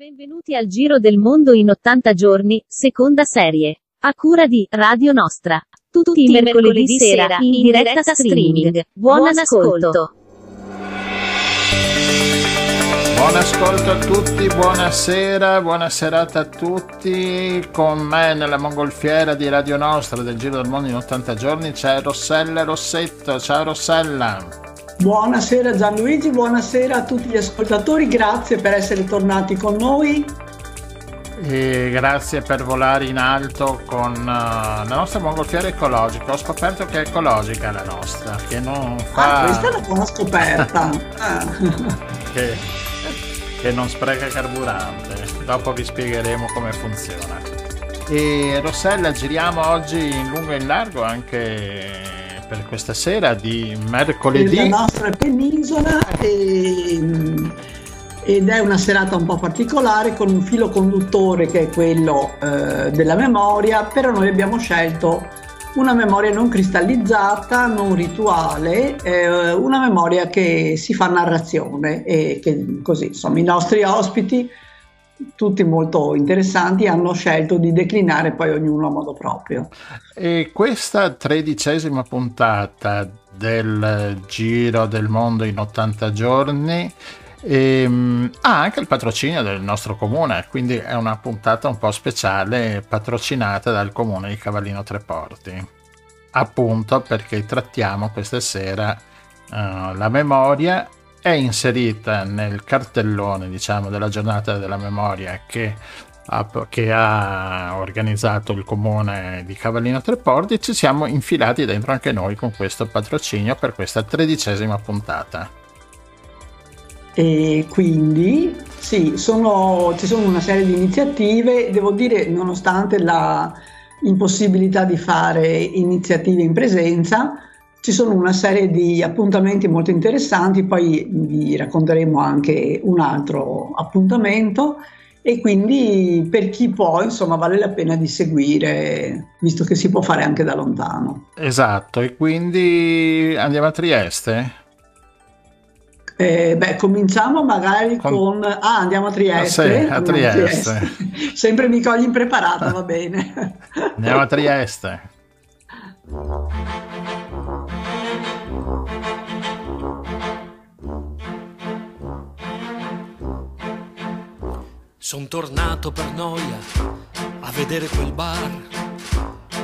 Benvenuti al Giro del Mondo in 80 giorni, seconda serie. A cura di Radio Nostra. Tutti, Tutti i mercoledì, mercoledì sera, in, in diretta, diretta streaming. Buon, Buon ascolto. ascolto. Buon ascolto a tutti, buonasera, buona serata a tutti. Con me nella mongolfiera di Radio Nostra del Giro del Mondo in 80 giorni c'è Rossella Rossetto. Ciao Rossella. Buonasera Gianluigi, buonasera a tutti gli ascoltatori, grazie per essere tornati con noi. E grazie per volare in alto con uh, la nostra mongolfiera ecologica. Ho scoperto che è ecologica la nostra, che non fa... Ah, questa è una buona scoperta. Ah. che, che non spreca carburante. Dopo vi spiegheremo come funziona. E Rossella, giriamo oggi in lungo e in largo anche per questa sera di mercoledì. La nostra penisola e, ed è una serata un po' particolare con un filo conduttore che è quello eh, della memoria, però noi abbiamo scelto una memoria non cristallizzata, non rituale, eh, una memoria che si fa narrazione e che così insomma i nostri ospiti tutti molto interessanti, hanno scelto di declinare poi ognuno a modo proprio. E questa tredicesima puntata del Giro del Mondo in 80 giorni ehm, ha anche il patrocinio del nostro comune, quindi è una puntata un po' speciale patrocinata dal comune di Cavallino Treporti. Appunto perché trattiamo questa sera uh, la memoria è inserita nel cartellone diciamo, della giornata della memoria che ha, che ha organizzato il comune di Cavallino Treporti ci siamo infilati dentro anche noi con questo patrocinio per questa tredicesima puntata. E quindi sì, sono, ci sono una serie di iniziative, devo dire, nonostante la impossibilità di fare iniziative in presenza, ci sono una serie di appuntamenti molto interessanti, poi vi racconteremo anche un altro appuntamento e quindi per chi può, insomma, vale la pena di seguire, visto che si può fare anche da lontano. Esatto, e quindi andiamo a Trieste? Eh, beh, cominciamo magari con... con... Ah, andiamo a Trieste. Ah, sì, a Trieste. a Trieste. Sempre mi cogli impreparata, va bene. Andiamo a Trieste. Son tornato per noia a vedere quel bar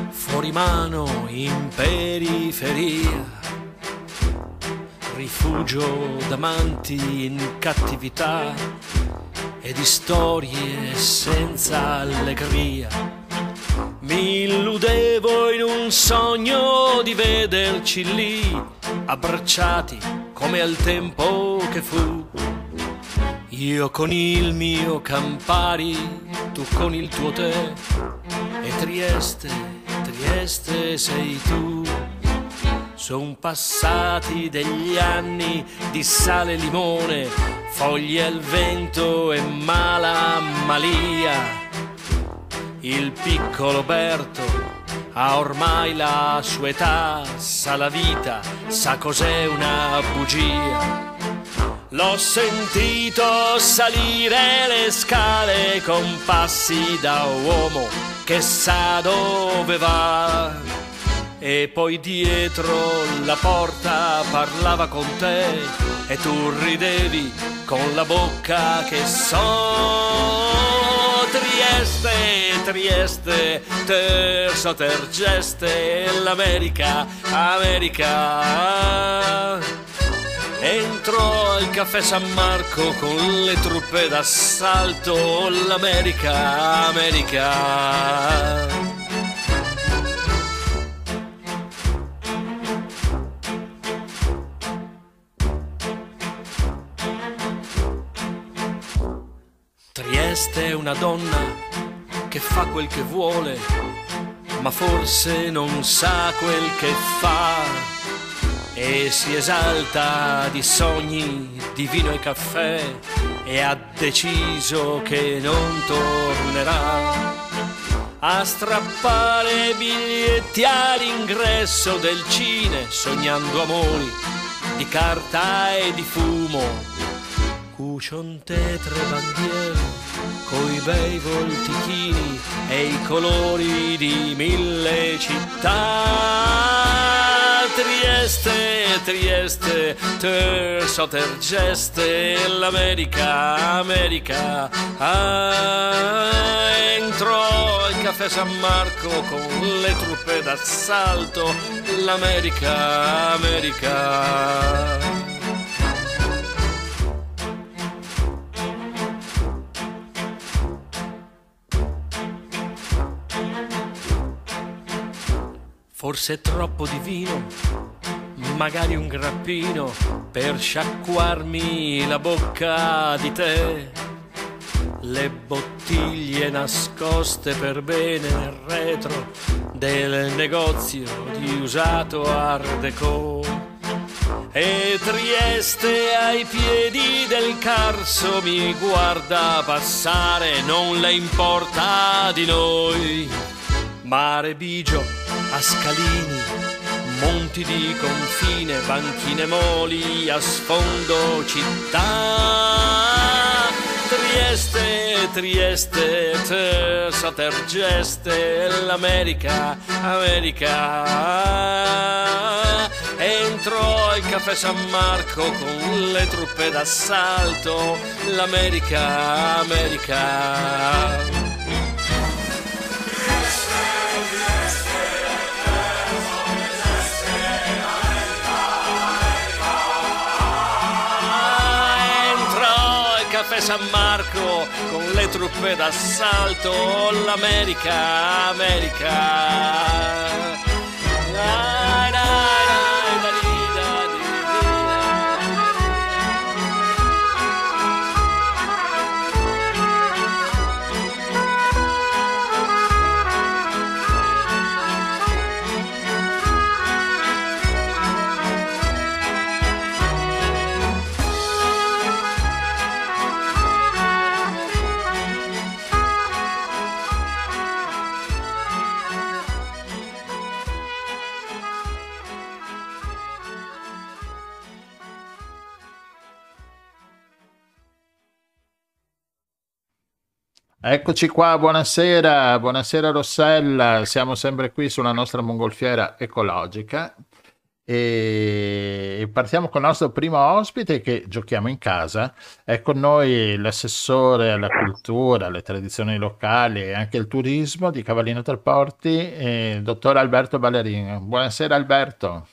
fuori mano in periferia. Rifugio d'amanti in cattività e di storie senza allegria. Mi illudevo in un sogno di vederci lì, abbracciati come al tempo che fu io con il mio Campari, tu con il tuo tè e Trieste, Trieste sei tu. Son passati degli anni di sale e limone, foglie al vento e mala malia. Il piccolo Berto ha ormai la sua età, sa la vita, sa cos'è una bugia L'ho sentito salire le scale con passi da uomo che sa dove va. E poi dietro la porta parlava con te e tu ridevi con la bocca che so. Trieste, Trieste, terzo tergeste, l'America, America. Entro al caffè San Marco con le truppe d'assalto, l'America, America. Trieste è una donna che fa quel che vuole, ma forse non sa quel che fa e si esalta di sogni, di vino e caffè e ha deciso che non tornerà a strappare biglietti all'ingresso del cine sognando amori di carta e di fumo cuscion tetre bandiere coi bei voltichini e i colori di mille città. Trieste, Trieste, Terzo, Tergeste, l'America, America. Ah, entrò al caffè San Marco con le truppe d'assalto, l'America, America. Forse troppo di vino, magari un grappino per sciacquarmi la bocca di te. Le bottiglie nascoste per bene nel retro del negozio di usato Art Deco. E Trieste ai piedi del Carso mi guarda passare, non le importa di noi. Mare Bigio a scalini, monti di confine, banchine moli a sfondo città. Trieste, Trieste, Terza, Tergeste, l'America, America. Entro al caffè San Marco con le truppe d'assalto, l'America, America. Caffè San Marco con le truppe d'assalto, l'America, America. Eccoci qua, buonasera, buonasera Rossella, siamo sempre qui sulla nostra mongolfiera ecologica e partiamo con il nostro primo ospite che giochiamo in casa. È con noi l'assessore alla cultura, alle tradizioni locali e anche il turismo di Cavallino Trapporti, il dottor Alberto Ballerini. Buonasera Alberto.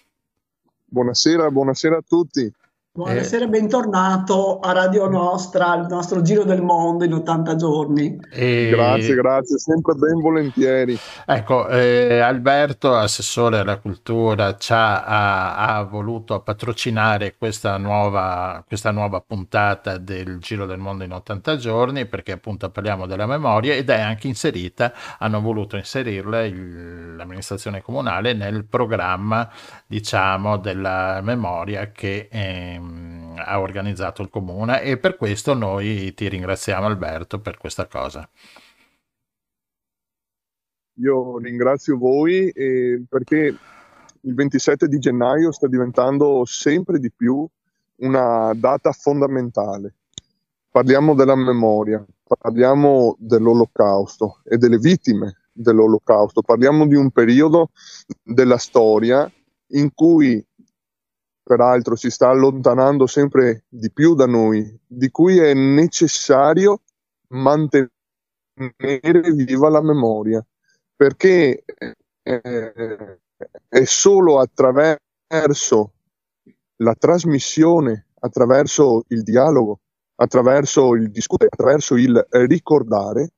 Buonasera, buonasera a tutti. Buonasera e bentornato a Radio Nostra, al nostro Giro del Mondo in 80 giorni. E... Grazie, grazie, sempre ben volentieri. Ecco, eh, Alberto, assessore alla cultura, ha, ha, voluto patrocinare questa nuova, questa nuova puntata del Giro del Mondo in 80 giorni perché appunto parliamo della memoria ed è anche inserita, hanno voluto inserirla il, l'amministrazione comunale nel programma, diciamo, della memoria che... Eh, ha organizzato il comune e per questo noi ti ringraziamo Alberto per questa cosa. Io ringrazio voi eh, perché il 27 di gennaio sta diventando sempre di più una data fondamentale. Parliamo della memoria, parliamo dell'olocausto e delle vittime dell'olocausto, parliamo di un periodo della storia in cui peraltro si sta allontanando sempre di più da noi, di cui è necessario mantenere viva la memoria, perché eh, è solo attraverso la trasmissione, attraverso il dialogo, attraverso il discutere, attraverso il ricordare,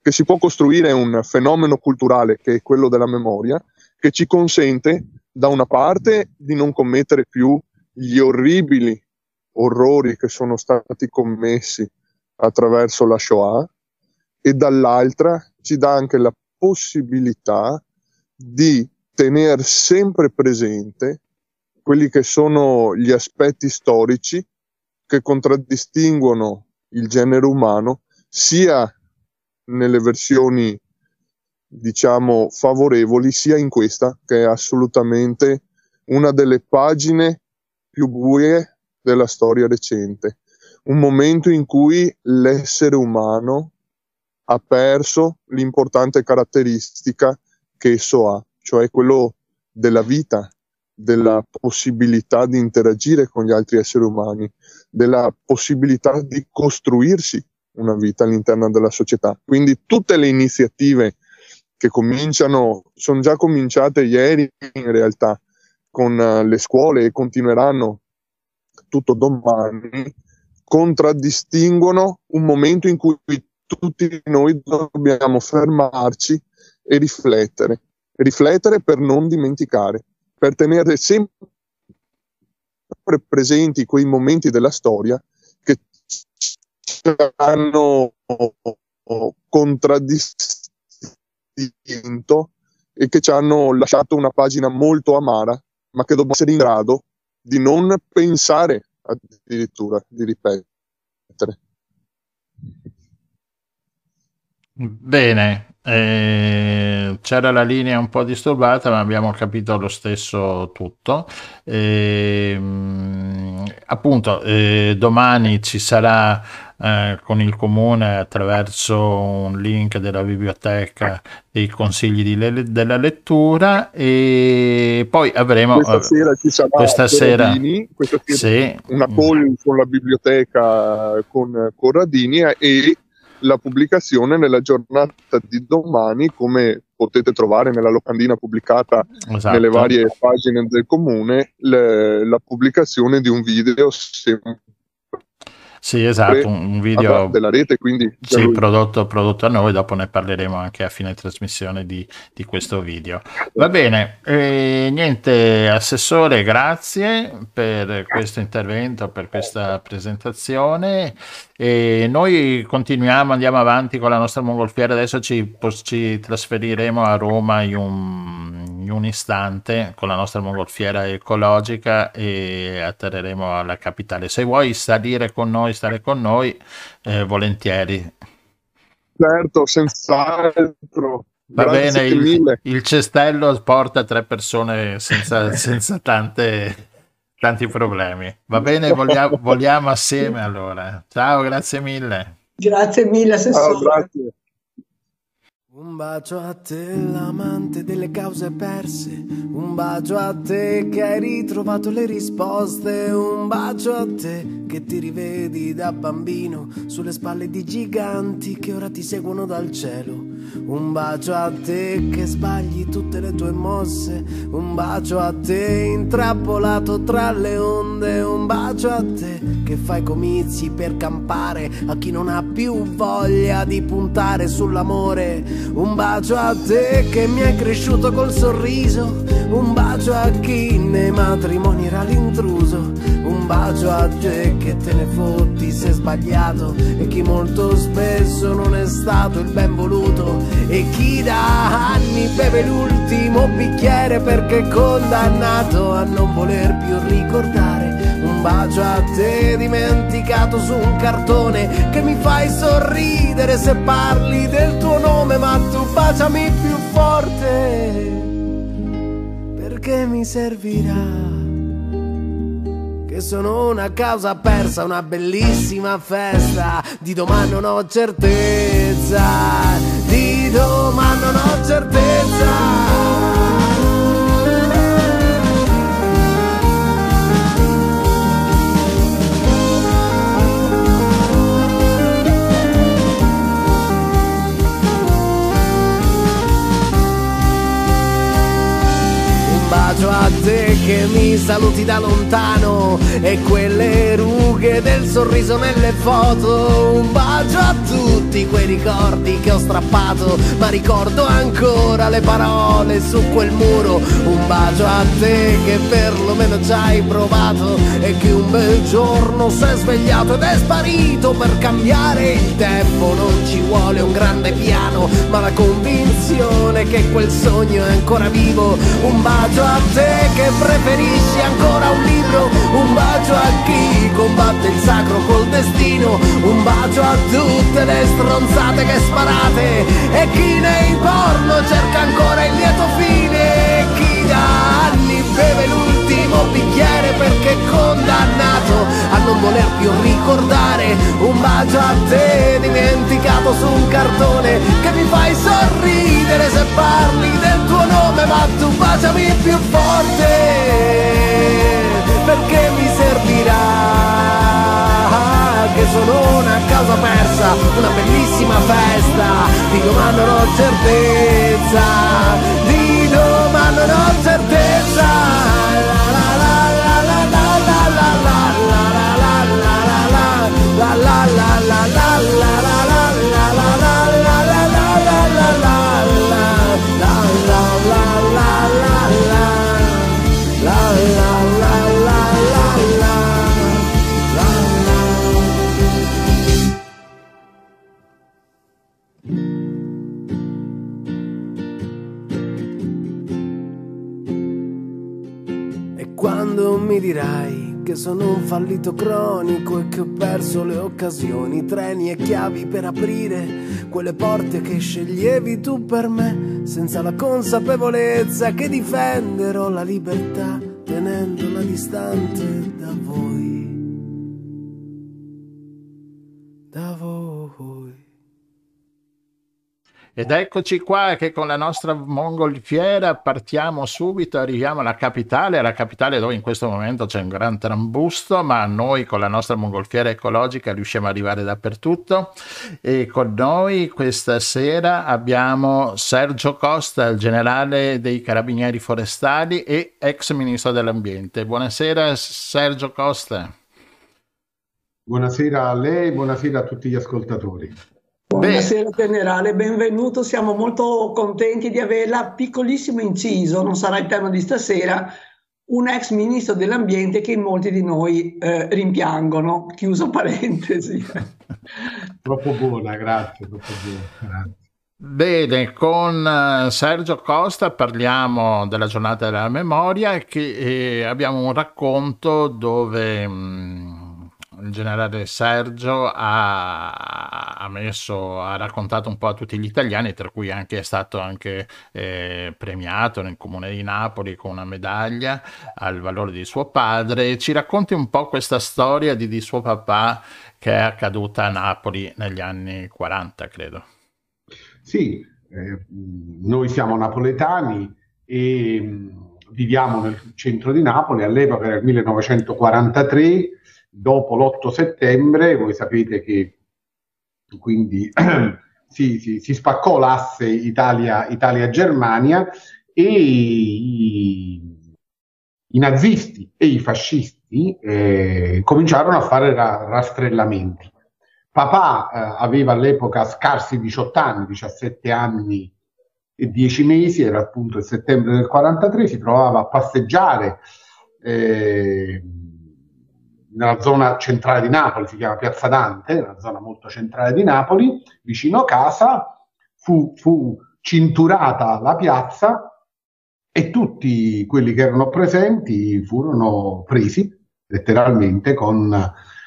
che si può costruire un fenomeno culturale che è quello della memoria, che ci consente da una parte di non commettere più gli orribili orrori che sono stati commessi attraverso la Shoah e dall'altra ci dà anche la possibilità di tenere sempre presente quelli che sono gli aspetti storici che contraddistinguono il genere umano sia nelle versioni diciamo, favorevoli sia in questa, che è assolutamente una delle pagine più buie della storia recente. Un momento in cui l'essere umano ha perso l'importante caratteristica che esso ha, cioè quello della vita, della possibilità di interagire con gli altri esseri umani, della possibilità di costruirsi una vita all'interno della società. Quindi tutte le iniziative che cominciano, sono già cominciate ieri in realtà con uh, le scuole e continueranno tutto domani, contraddistinguono un momento in cui tutti noi dobbiamo fermarci e riflettere, riflettere per non dimenticare, per tenere sempre presenti quei momenti della storia che ci hanno contraddistinto e che ci hanno lasciato una pagina molto amara, ma che dobbiamo essere in grado di non pensare addirittura di ripetere. Bene, eh, c'era la linea un po' disturbata, ma abbiamo capito lo stesso tutto. Eh, appunto, eh, domani ci sarà eh, con il comune attraverso un link della biblioteca dei consigli di le- della lettura e poi avremo questa eh, sera ci sarà questa sera, questa sera sì, una call con la biblioteca con Corradini e la pubblicazione nella giornata di domani, come potete trovare nella locandina pubblicata esatto. nelle varie pagine del comune, le, la pubblicazione di un video sempre sì, esatto, un video della rete, quindi sì, prodotto, prodotto, a noi, dopo ne parleremo anche a fine trasmissione di, di questo video. Va bene, eh, niente, Assessore, grazie per questo intervento, per questa presentazione. E noi continuiamo, andiamo avanti con la nostra mongolfiera, adesso ci, ci trasferiremo a Roma in un, in un, istante con la nostra mongolfiera ecologica e atterreremo alla capitale. Se vuoi salire con noi, stare con noi, eh, volentieri. Certo, senz'altro. Va Grazie bene, il, il, cestello porta tre persone senza, senza tante tanti problemi. Va bene, vogliamo, vogliamo assieme allora. Ciao, grazie mille. Grazie mille, Assessore. Ciao, grazie. Un bacio a te, l'amante delle cause perse. Un bacio a te che hai ritrovato le risposte. Un bacio a te che ti rivedi da bambino sulle spalle di giganti che ora ti seguono dal cielo. Un bacio a te che sbagli tutte le tue mosse. Un bacio a te intrappolato tra le onde. Un bacio a te che fai comizi per campare a chi non ha più voglia di puntare sull'amore un bacio a te che mi è cresciuto col sorriso, un bacio a chi nei matrimoni era l'intruso, un bacio a te che te ne fotti se sbagliato. E chi molto spesso non è stato il ben voluto. E chi da anni beve l'ultimo bicchiere perché è condannato a non voler più ricordare bacio a te dimenticato su un cartone che mi fai sorridere se parli del tuo nome ma tu baciami più forte perché mi servirà che sono una causa persa, una bellissima festa. Di domani non ho certezza, di domani non ho certezza. Bacio a te che mi saluti da lontano e quelle rughe del sorriso nelle foto. Un bacio a tutti quei ricordi che ho strappato, ma ricordo ancora le parole su quel muro. Un bacio a te che perlomeno ci hai provato e che un bel giorno si è svegliato ed è sparito per cambiare il tempo. Non ci vuole un grande piano, ma la convinzione che quel sogno è ancora vivo. Un bacio a te che preferisci ancora un libro, un bacio a chi combatte il sacro col destino, un bacio a tutte le stronzate che sparate. E chi nei porno cerca ancora il lieto fine, chi da anni beve l'ultimo primo bicchiere perché condannato a non voler più ricordare un bacio a te dimenticato su un cartone che mi fai sorridere se parli del tuo nome ma tu baciami più forte perché mi servirà che sono una causa persa, una bellissima festa, di domani non ho certezza, di domani non ho certezza. La la la la la la la quando mi dirai che sono un fallito cronico e che ho perso le occasioni, treni e chiavi per aprire quelle porte che sceglievi tu per me, senza la consapevolezza che difenderò la libertà tenendola distante da voi. Ed eccoci qua che con la nostra mongolfiera partiamo subito, arriviamo alla capitale, la capitale dove in questo momento c'è un gran trambusto, ma noi con la nostra mongolfiera ecologica riusciamo ad arrivare dappertutto. E con noi questa sera abbiamo Sergio Costa, il generale dei Carabinieri Forestali e ex ministro dell'Ambiente. Buonasera Sergio Costa. Buonasera a lei, buonasera a tutti gli ascoltatori. Buonasera Beh. generale, benvenuto, siamo molto contenti di averla. Piccolissimo inciso, non sarà il tema di stasera, un ex ministro dell'ambiente che molti di noi eh, rimpiangono, chiuso parentesi. troppo buona, grazie, troppo buona. Bene, con eh, Sergio Costa parliamo della giornata della memoria e che eh, abbiamo un racconto dove... Mh, mm, il generale Sergio ha, ha, messo, ha raccontato un po' a tutti gli italiani, tra cui anche è stato anche eh, premiato nel comune di Napoli con una medaglia al valore di suo padre. Ci racconti un po' questa storia di, di suo papà che è accaduta a Napoli negli anni 40, credo. Sì, eh, noi siamo napoletani e mm, viviamo nel centro di Napoli, all'epoca era il 1943 dopo l'8 settembre, voi sapete che quindi si, si, si, spaccò l'asse Italia, Italia-Germania e i, i, nazisti e i fascisti eh, cominciarono a fare ra- rastrellamenti. Papà eh, aveva all'epoca scarsi 18 anni, 17 anni e 10 mesi, era appunto il settembre del 43, si trovava a passeggiare eh, nella zona centrale di Napoli, si chiama Piazza Dante, una zona molto centrale di Napoli, vicino casa, fu, fu cinturata la piazza e tutti quelli che erano presenti furono presi letteralmente con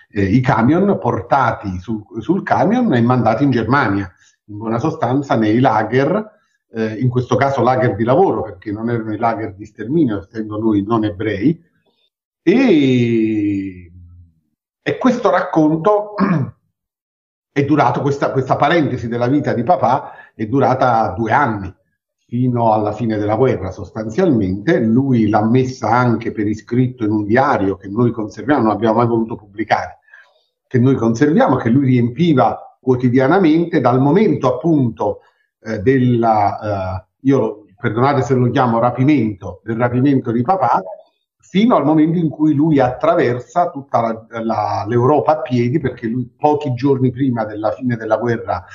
eh, i camion portati su, sul camion e mandati in Germania, in buona sostanza nei lager, eh, in questo caso lager di lavoro perché non erano i lager di sterminio, essendo noi non ebrei, e e questo racconto è durato, questa, questa parentesi della vita di papà è durata due anni, fino alla fine della guerra sostanzialmente. Lui l'ha messa anche per iscritto in un diario che noi conserviamo, non abbiamo mai voluto pubblicare, che noi conserviamo, che lui riempiva quotidianamente dal momento appunto eh, della, eh, io perdonate se lo chiamo rapimento, del rapimento di papà, fino al momento in cui lui attraversa tutta la, la, l'Europa a piedi, perché lui pochi giorni prima della fine della guerra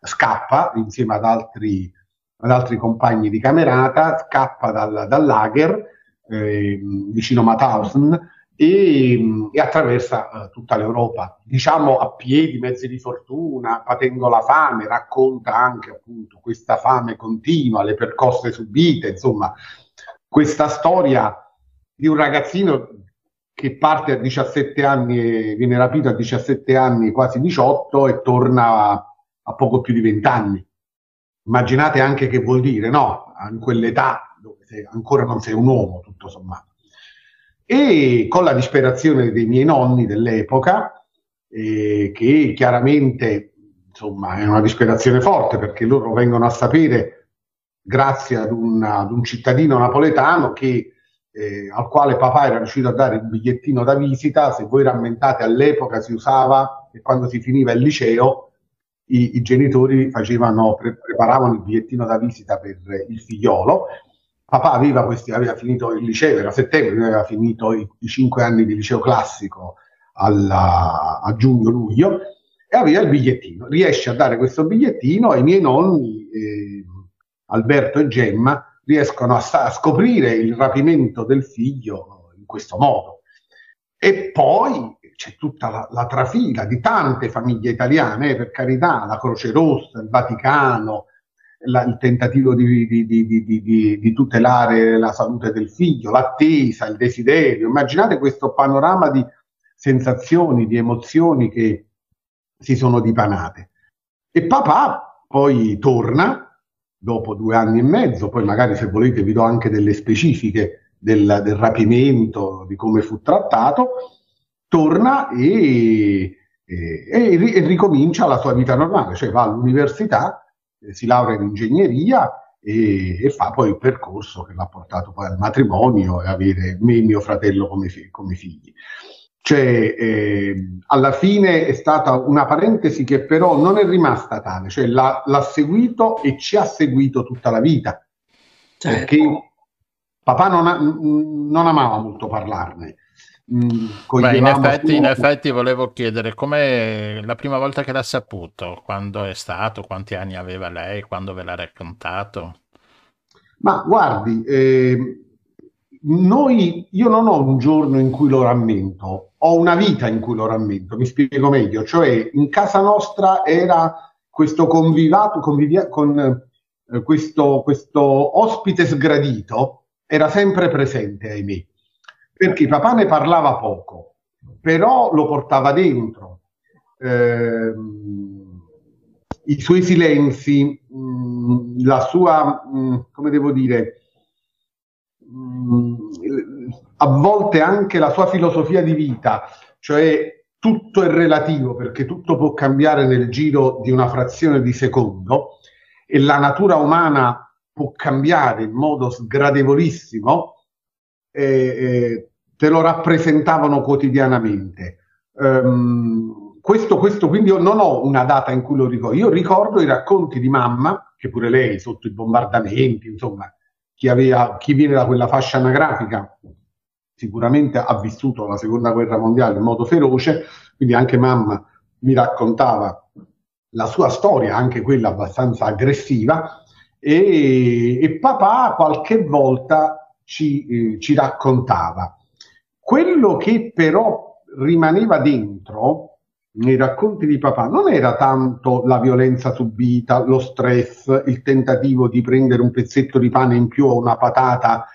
scappa insieme ad altri, ad altri compagni di camerata, scappa dal, dal lager eh, vicino Mauthausen e, e attraversa eh, tutta l'Europa, diciamo a piedi, mezzi di fortuna, patendo la fame, racconta anche appunto questa fame continua, le percosse subite, insomma, questa storia di un ragazzino che parte a 17 anni viene rapito a 17 anni, quasi 18, e torna a poco più di 20 anni. Immaginate anche che vuol dire, no? In quell'età dove ancora non sei un uomo, tutto sommato. E con la disperazione dei miei nonni dell'epoca, eh, che chiaramente insomma è una disperazione forte perché loro vengono a sapere, grazie ad, una, ad un cittadino napoletano, che eh, al quale papà era riuscito a dare il bigliettino da visita, se voi rammentate all'epoca si usava che quando si finiva il liceo i, i genitori facevano, pre- preparavano il bigliettino da visita per il figliolo. Papà aveva, questi, aveva finito il liceo, era settembre, aveva finito i, i cinque anni di liceo classico alla, a giugno-luglio e aveva il bigliettino. Riesce a dare questo bigliettino e i miei nonni, eh, Alberto e Gemma, riescono a, a, scoprire il rapimento del figlio in questo modo. E poi c'è tutta la, la trafila di tante famiglie italiane, eh, per carità, la Croce Rossa, il Vaticano, la, il tentativo di, di, di, di, tutelare la salute del figlio, l'attesa, il desiderio. Immaginate questo panorama di sensazioni, di emozioni che si sono dipanate. E papà poi torna dopo due anni e mezzo, poi magari se volete vi do anche delle specifiche del, del rapimento, di come fu trattato, torna e, e, e, ricomincia la sua vita normale, cioè va all'università, eh, si laurea in ingegneria e, e, fa poi il percorso che l'ha portato poi al matrimonio e avere me e mio fratello come, come figli. Cioè, eh, alla fine è stata una parentesi che però non è rimasta tale, cioè l'ha, l'ha seguito e ci ha seguito tutta la vita. Certo. Perché papà non, ha, non, amava molto parlarne. Mm, Beh, in, effetti, in effetti volevo chiedere com'è la prima volta che l'ha saputo, quando è stato, quanti anni aveva lei, quando ve l'ha raccontato? Ma guardi, eh, noi, io non ho un giorno in cui lo rammento, ho una vita in cui lo rammento, mi spiego meglio, cioè in casa nostra era questo convivato, convivia, con eh, questo, questo ospite sgradito, era sempre presente, ahimè, perché papà ne parlava poco, però lo portava dentro. Eh, I suoi silenzi, mh, mm, la sua, mh, mm, come devo dire, a volte anche la sua filosofia di vita, cioè tutto è relativo perché tutto può cambiare nel giro di una frazione di secondo e la natura umana può cambiare in modo sgradevolissimo, eh, eh, te lo rappresentavano quotidianamente. Um, questo, questo, quindi io non ho una data in cui lo ricordo, io ricordo i racconti di mamma, che pure lei sotto i bombardamenti, insomma, chi, aveva, chi viene da quella fascia anagrafica sicuramente ha vissuto la seconda guerra mondiale in modo feroce, quindi anche mamma mi raccontava la sua storia, anche quella abbastanza aggressiva, e, e papà qualche volta ci, eh, ci raccontava. Quello che però rimaneva dentro nei racconti di papà non era tanto la violenza subita, lo stress, il tentativo di prendere un pezzetto di pane in più o una patata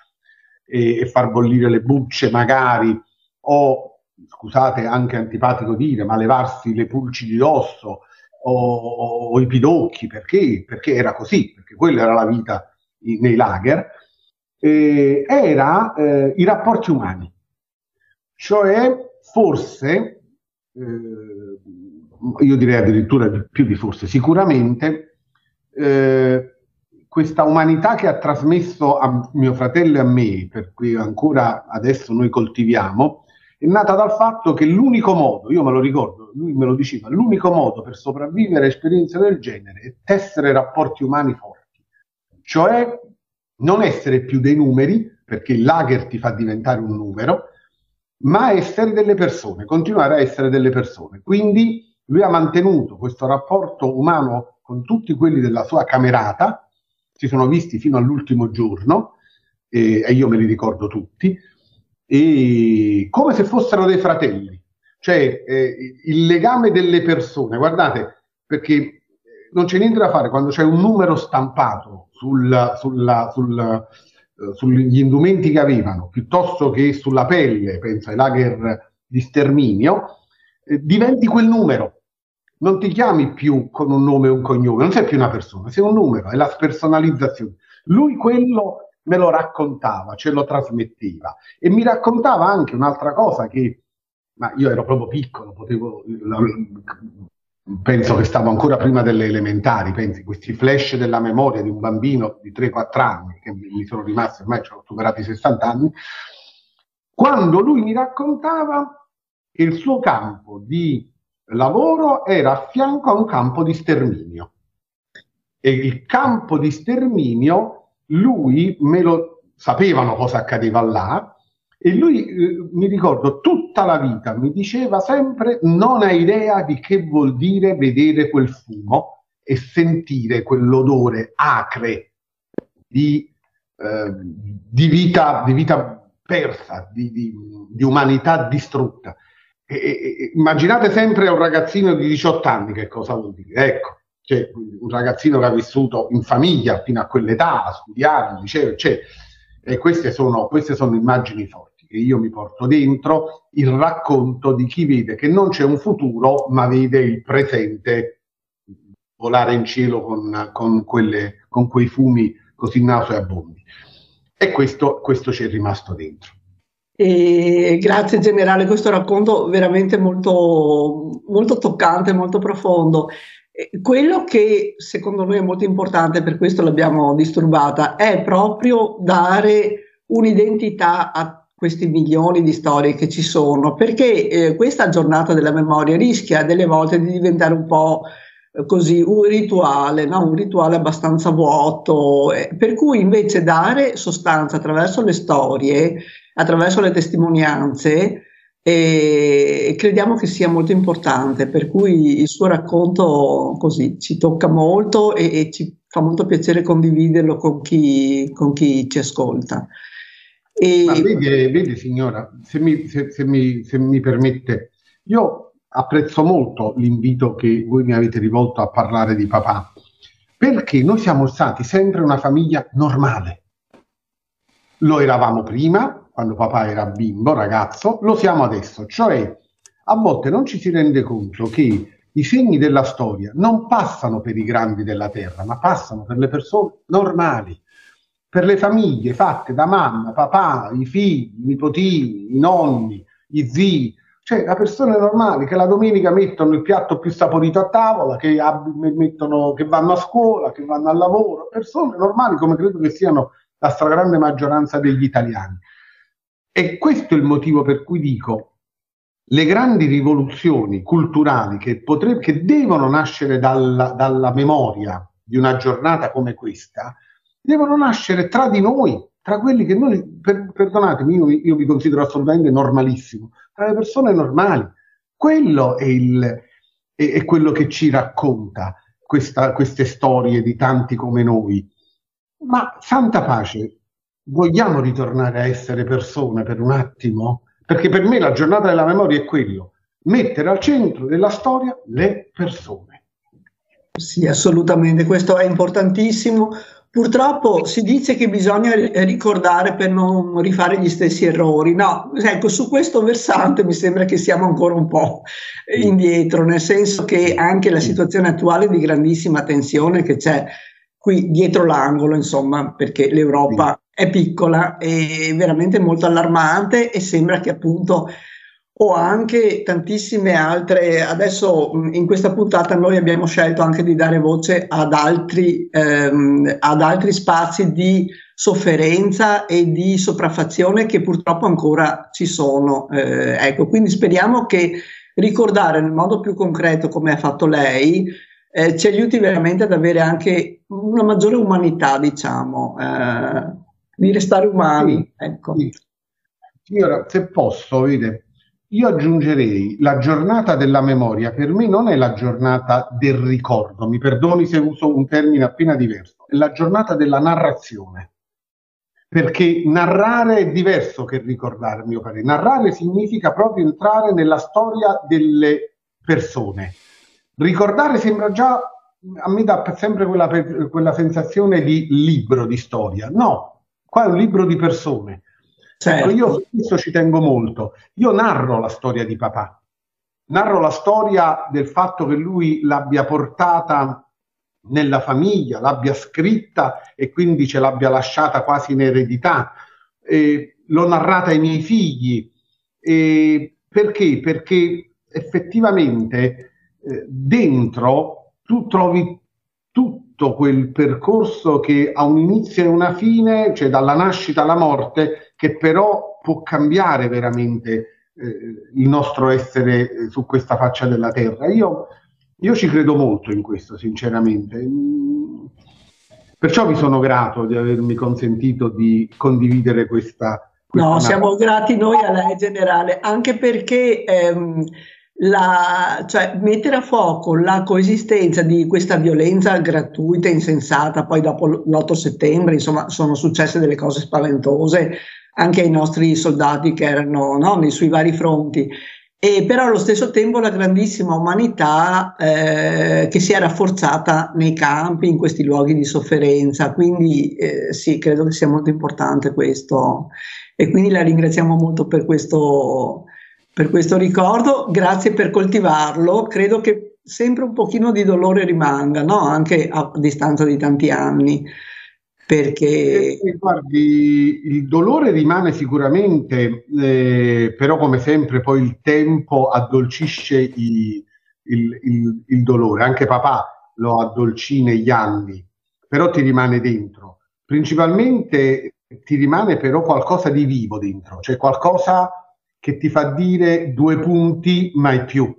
e, e far bollire le bucce magari, o scusate anche antipatico dire, ma levarsi le pulci di dosso o, o i pidocchi, perché? Perché era così, perché quella era la vita nei lager, eh, era eh, i rapporti umani, cioè forse eh, io direi addirittura di più di forse, sicuramente eh, questa umanità che ha trasmesso a mio fratello e a me, per cui ancora adesso noi coltiviamo, è nata dal fatto che l'unico modo, io me lo ricordo, lui me lo diceva, l'unico modo per sopravvivere a esperienze del genere è tessere rapporti umani forti, cioè non essere più dei numeri, perché il lager ti fa diventare un numero, ma essere delle persone, continuare a essere delle persone. Quindi lui ha mantenuto questo rapporto umano con tutti quelli della sua camerata, si sono visti fino all'ultimo giorno, e, e io me li ricordo tutti, e come se fossero dei fratelli. Cioè eh, il legame delle persone, guardate, perché non c'è niente da fare quando c'è un numero stampato sul, sulla, sul, eh, sugli indumenti che avevano, piuttosto che sulla pelle, penso ai lager di sterminio, eh, diventi quel numero. Non ti chiami più con un nome e un cognome, non sei più una persona, sei un numero, è la spersonalizzazione. Lui quello me lo raccontava, ce lo trasmetteva e mi raccontava anche un'altra cosa che, ma io ero proprio piccolo, potevo, penso che stavo ancora prima delle elementari, pensi, questi flash della memoria di un bambino di 3-4 anni, che mi sono rimasti, ormai ho superato i 60 anni, quando lui mi raccontava che il suo campo di lavoro era a fianco a un campo di sterminio. E il campo di sterminio, lui me lo sapevano cosa accadeva là, e lui, eh, mi ricordo, tutta la vita mi diceva sempre non hai idea di che vuol dire vedere quel fumo e sentire quell'odore acre di, eh, di, vita, di vita, persa, di, di, di umanità distrutta. E, e, immaginate sempre un ragazzino di 18 anni che cosa vuol dire. Ecco, cioè, un ragazzino che ha vissuto in famiglia fino a quell'età, a studiare, liceo, cioè, e queste sono, queste sono immagini forti che io mi porto dentro, il racconto di chi vede che non c'è un futuro, ma vede il presente volare in cielo con, con, quelle, con quei fumi così nauseabondi. E questo, questo ci è rimasto dentro. E grazie generale, questo racconto veramente molto, molto toccante, molto profondo. Quello che secondo noi è molto importante, per questo l'abbiamo disturbata, è proprio dare un'identità a questi milioni di storie che ci sono, perché eh, questa giornata della memoria rischia delle volte di diventare un po' così un rituale, no? un rituale abbastanza vuoto, eh, per cui invece dare sostanza attraverso le storie, attraverso le testimonianze, e crediamo che sia molto importante, per cui il suo racconto così ci tocca molto e, e ci fa molto piacere condividerlo con chi, con chi ci ascolta. E... Ma vedi, vedi signora, se mi, se, se, mi, se mi permette, io apprezzo molto l'invito che voi mi avete rivolto a parlare di papà, perché noi siamo stati sempre una famiglia normale. Lo eravamo prima, quando papà era bimbo, ragazzo, lo siamo adesso. Cioè, a volte non ci si rende conto che i segni della storia non passano per i grandi della terra, ma passano per le persone normali, per le famiglie fatte da mamma, papà, i figli, i nipotini, i nonni, gli zii, cioè le persone normali che la domenica mettono il piatto più saporito a tavola, che, mettono, che vanno a scuola, che vanno al lavoro, persone normali come credo che siano la stragrande maggioranza degli italiani. E questo è il motivo per cui dico le grandi rivoluzioni culturali che, potre, che devono nascere dalla, dalla, memoria di una giornata come questa, devono nascere tra di noi, tra quelli che noi, per, perdonatemi, io, io mi considero assolutamente normalissimo, tra le persone normali. Quello è, il, è, è quello che ci racconta questa, queste storie di tanti come noi. Ma santa pace, vogliamo ritornare a essere persone per un attimo? Perché per me la giornata della memoria è quello, mettere al centro della storia le persone. Sì, assolutamente, questo è importantissimo. Purtroppo si dice che bisogna ricordare per non rifare gli stessi errori. No, ecco, su questo versante mi sembra che siamo ancora un po' indietro, nel senso che anche la situazione attuale di grandissima tensione che c'è qui dietro l'angolo, insomma, perché l'Europa è piccola e veramente molto allarmante e sembra che appunto ho anche tantissime altre, adesso in questa puntata noi abbiamo scelto anche di dare voce ad altri, ehm, ad altri spazi di sofferenza e di sopraffazione che purtroppo ancora ci sono. Eh, ecco, quindi speriamo che ricordare nel modo più concreto come ha fatto lei eh, ci aiuti veramente ad avere anche una maggiore umanità, diciamo. Eh, di restare umani. Ecco. Sì. Signora, se posso, vede, io aggiungerei la giornata della memoria, per me non è la giornata del ricordo, mi perdoni se uso un termine appena diverso, è la giornata della narrazione. Perché narrare è diverso che ricordare, a mio parere. Narrare significa proprio entrare nella storia delle persone. Ricordare sembra già, a me dà sempre quella, quella sensazione di libro di storia. No, Qua è un libro di persone. Certo. Io questo ci tengo molto. Io narro la storia di papà. Narro la storia del fatto che lui l'abbia portata nella famiglia, l'abbia scritta e quindi ce l'abbia lasciata quasi in eredità. Eh, l'ho narrata ai miei figli. Eh, perché? Perché effettivamente eh, dentro tu trovi tutto tutto quel percorso che ha un inizio e una fine, cioè dalla nascita alla morte, che però può cambiare veramente eh, il nostro essere eh, su questa faccia della terra. Io, io ci credo molto in questo, sinceramente. Perciò vi sono grato di avermi consentito di condividere questa. questa no, siamo grati noi a lei generale, anche perché ehm, la, cioè, mettere a fuoco la coesistenza di questa violenza gratuita, insensata, poi dopo l'8 settembre, insomma, sono successe delle cose spaventose anche ai nostri soldati che erano no, sui vari fronti. E però allo stesso tempo la grandissima umanità eh, che si è rafforzata nei campi, in questi luoghi di sofferenza. Quindi eh, sì, credo che sia molto importante questo. E quindi la ringraziamo molto per questo, per questo ricordo, grazie per coltivarlo, credo che sempre un pochino di dolore rimanga, no? anche a distanza di tanti anni. Perché... Eh, guardi, il dolore rimane sicuramente, eh, però come sempre poi il tempo addolcisce i, il, il, il, dolore, anche papà lo addolcì negli anni, però ti rimane dentro. Principalmente ti rimane però qualcosa di vivo dentro, cioè qualcosa che ti fa dire due punti mai più.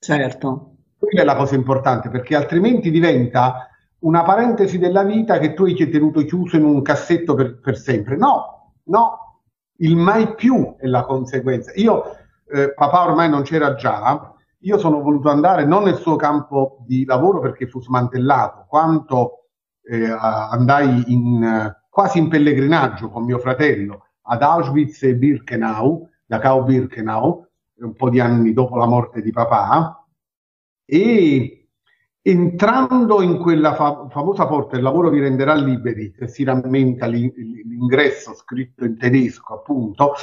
Certo. Quella è la cosa importante, perché altrimenti diventa una parentesi della vita che tu hai tenuto chiuso in un cassetto per, per sempre. No, no, il mai più è la conseguenza. Io, eh, papà ormai non c'era già, io sono voluto andare non nel suo campo di lavoro perché fu smantellato, quanto eh, andai in, quasi in pellegrinaggio con mio fratello ad Auschwitz e Birkenau, da Cao Birkenau, un po' di anni dopo la morte di papà, e entrando in quella fa- famosa porta, il lavoro vi renderà liberi, se si rammenta l'ingresso scritto in tedesco, appunto,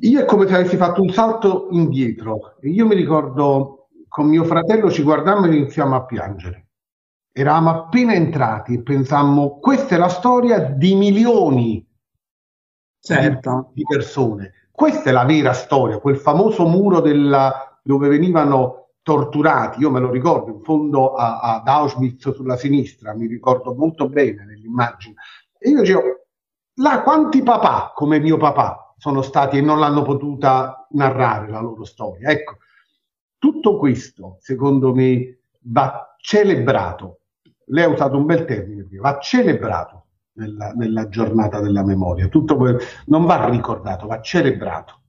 io è come se avessi fatto un salto indietro. Io mi ricordo con mio fratello ci guardammo e iniziamo a piangere. Eravamo appena entrati e pensammo, questa è la storia di milioni certo. di, persone. Questa è la vera storia, quel famoso muro della, dove venivano torturati, io me lo ricordo, in fondo a, ad Auschwitz sulla sinistra, mi ricordo molto bene nell'immagine. E io dicevo, là quanti papà come mio papà sono stati e non l'hanno potuta narrare la loro storia. Ecco, tutto questo, secondo me, va celebrato. Lei ha usato un bel termine, va celebrato nella, nella giornata della memoria. Tutto non va ricordato, va celebrato.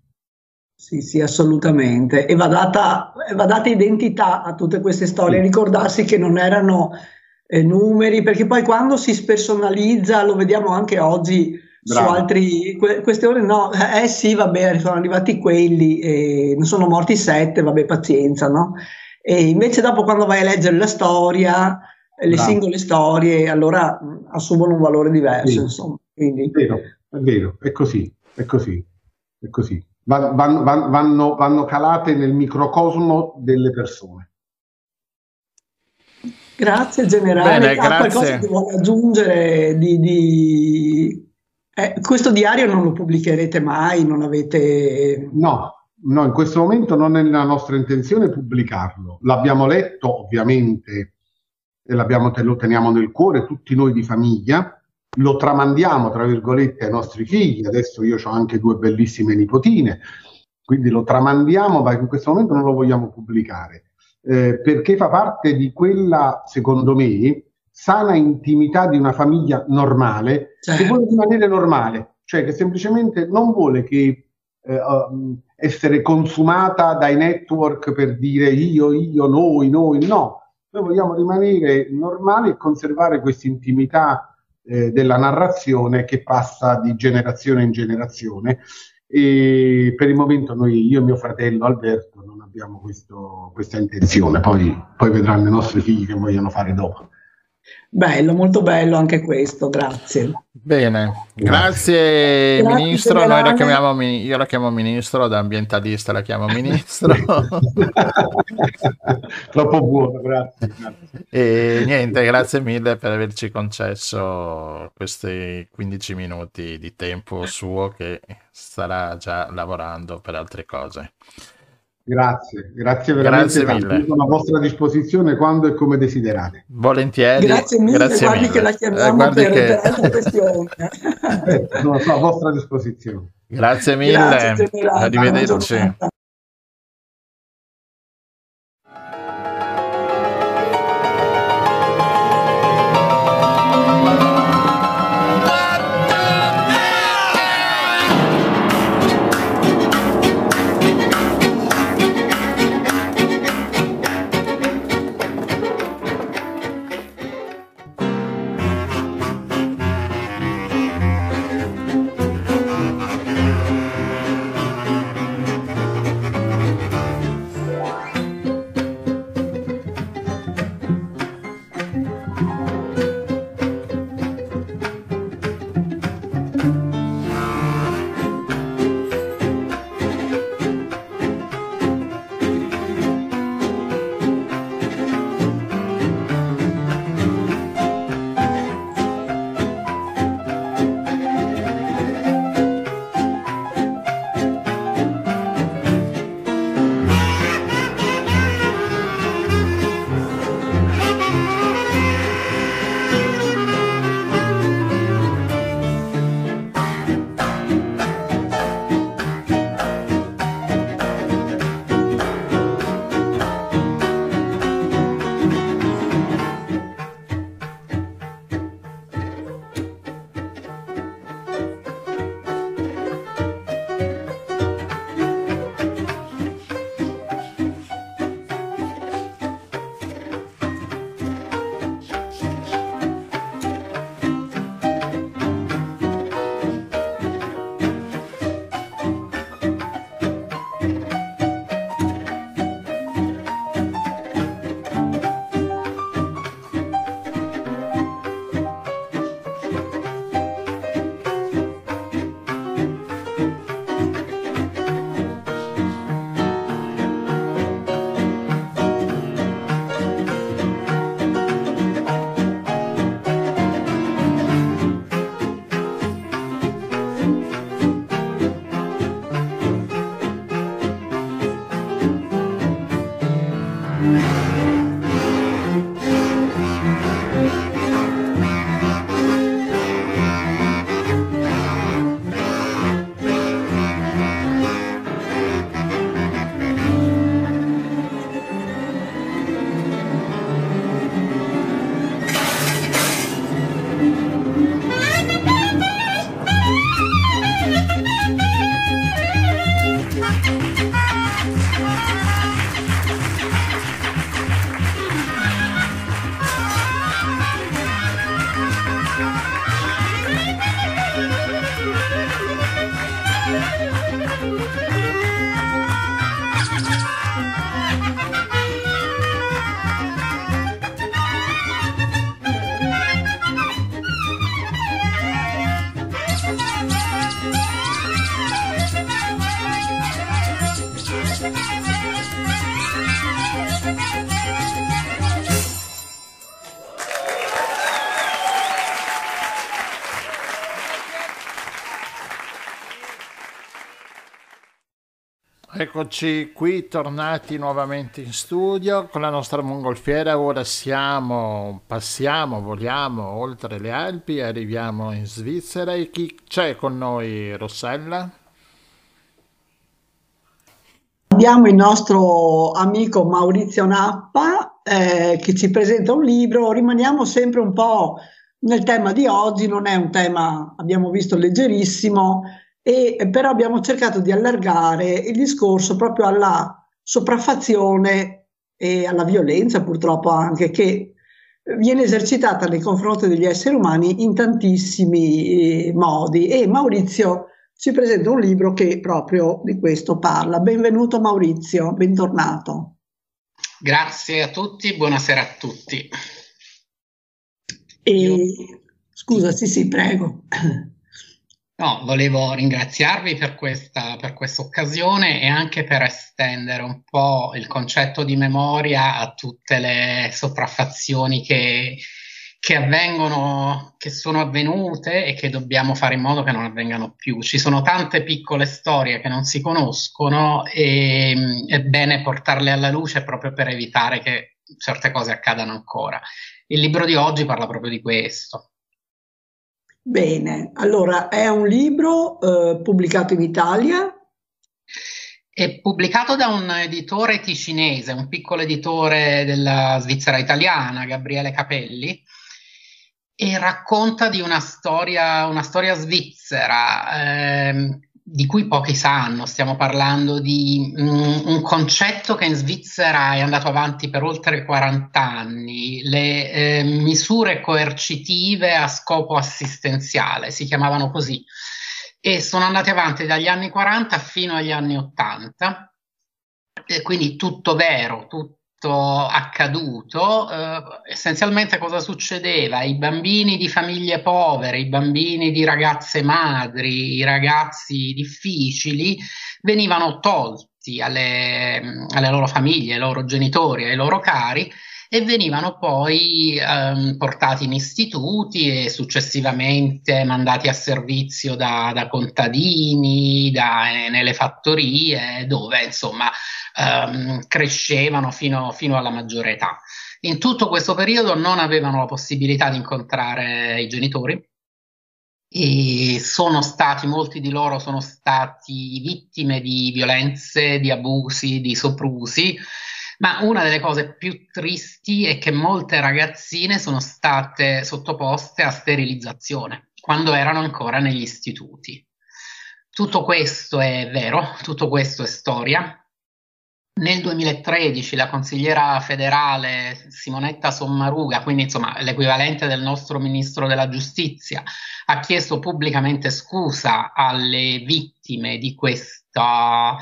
Sì, sì, assolutamente. E va data, va data identità a tutte queste storie, ricordarsi che non erano eh, numeri, perché poi quando si spersonalizza, lo vediamo anche oggi Bravo. su altri que- queste no, eh sì, vabbè, sono arrivati quelli, eh, ne sono morti sette, vabbè, pazienza, no? E invece dopo quando vai a leggere la storia, le Bravo. singole storie allora mh, assumono un valore diverso. Sì. Insomma. Quindi... È vero, è vero, è così, è così, è così. Van, van, vanno, vanno calate nel microcosmo delle persone. Grazie generale. Bene, ah, grazie. qualcosa che vuole aggiungere di, di... Eh, questo diario non lo pubblicherete mai, non avete... No, no, in questo momento non è la nostra intenzione pubblicarlo. L'abbiamo letto ovviamente lo teniamo nel cuore, tutti noi di famiglia, lo tramandiamo, tra virgolette, ai nostri figli, adesso io ho anche due bellissime nipotine, quindi lo tramandiamo, ma in questo momento non lo vogliamo pubblicare, eh, perché fa parte di quella, secondo me, sana intimità di una famiglia normale, certo. che vuole rimanere normale, cioè che semplicemente non vuole che eh, um, essere consumata dai network per dire io, io, noi, noi, no, noi vogliamo rimanere normali e conservare questa intimità eh, della narrazione che passa di generazione in generazione. E per il momento noi, io e mio fratello Alberto, non abbiamo questo, questa intenzione, poi, poi vedranno i nostri figli che vogliono fare dopo. Bello, molto bello anche questo, grazie. Bene, grazie, grazie ministro. Noi la chiamiamo, io la chiamo ministro, da ambientalista la chiamo ministro. Troppo buono, grazie, grazie. E niente, grazie mille per averci concesso questi 15 minuti di tempo suo che starà già lavorando per altre cose. Grazie, grazie veramente grazie mille. Sono a vostra disposizione quando e come desiderate. Volentieri. Grazie mille, grazie guardi mille. che la chiamiamo eh, per, che... per eh, sono a vostra disposizione. Grazie mille, Grazie, arrivederci. Eccoci qui tornati nuovamente in studio con la nostra mongolfiera. Ora siamo, passiamo, voliamo oltre le Alpi arriviamo in Svizzera. E chi c'è con noi, Rossella? Abbiamo il nostro amico Maurizio Nappa eh, che ci presenta un libro. Rimaniamo sempre un po' nel tema di oggi, non è un tema, abbiamo visto, leggerissimo e però abbiamo cercato di allargare il discorso proprio alla sopraffazione e alla violenza purtroppo anche che viene esercitata nei confronti degli esseri umani in tantissimi eh, modi e Maurizio ci presenta un libro che proprio di questo parla. Benvenuto Maurizio, bentornato. Grazie a tutti, buonasera a tutti. E. Scusa, sì, sì, prego. No, volevo ringraziarvi per questa, per occasione e anche per estendere un po' il concetto di memoria a tutte le sopraffazioni che, che avvengono, che sono avvenute e che dobbiamo fare in modo che non avvengano più. Ci sono tante piccole storie che non si conoscono e è bene portarle alla luce proprio per evitare che certe cose accadano ancora. Il libro di oggi parla proprio di questo. Bene, allora è un libro eh, pubblicato in Italia? È pubblicato da un editore ticinese, un piccolo editore della Svizzera italiana, Gabriele Capelli, e racconta di una storia, una storia svizzera. Eh, di cui pochi sanno, stiamo parlando di um, un concetto che in Svizzera è andato avanti per oltre 40 anni, le eh, misure coercitive a scopo assistenziale, si chiamavano così, e sono andate avanti dagli anni 40 fino agli anni 80, e quindi tutto vero, tutto accaduto, eh, essenzialmente cosa succedeva? I bambini di famiglie povere, i bambini di ragazze madri, i ragazzi difficili venivano tolti alle, alle loro famiglie, ai loro genitori, ai loro cari e venivano poi ehm, portati in istituti e successivamente mandati a servizio da, da contadini, da, eh, nelle fattorie, dove insomma ehm, crescevano fino, fino alla maggiore età. In tutto questo periodo non avevano la possibilità di incontrare i genitori, e sono stati, molti di loro sono stati vittime di violenze, di abusi, di soprusi, ma una delle cose più tristi è che molte ragazzine sono state sottoposte a sterilizzazione quando erano ancora negli istituti. Tutto questo è vero, tutto questo è storia, nel 2013 la consigliera federale Simonetta Sommaruga, quindi insomma l'equivalente del nostro ministro della giustizia, ha chiesto pubblicamente scusa alle vittime di, questa,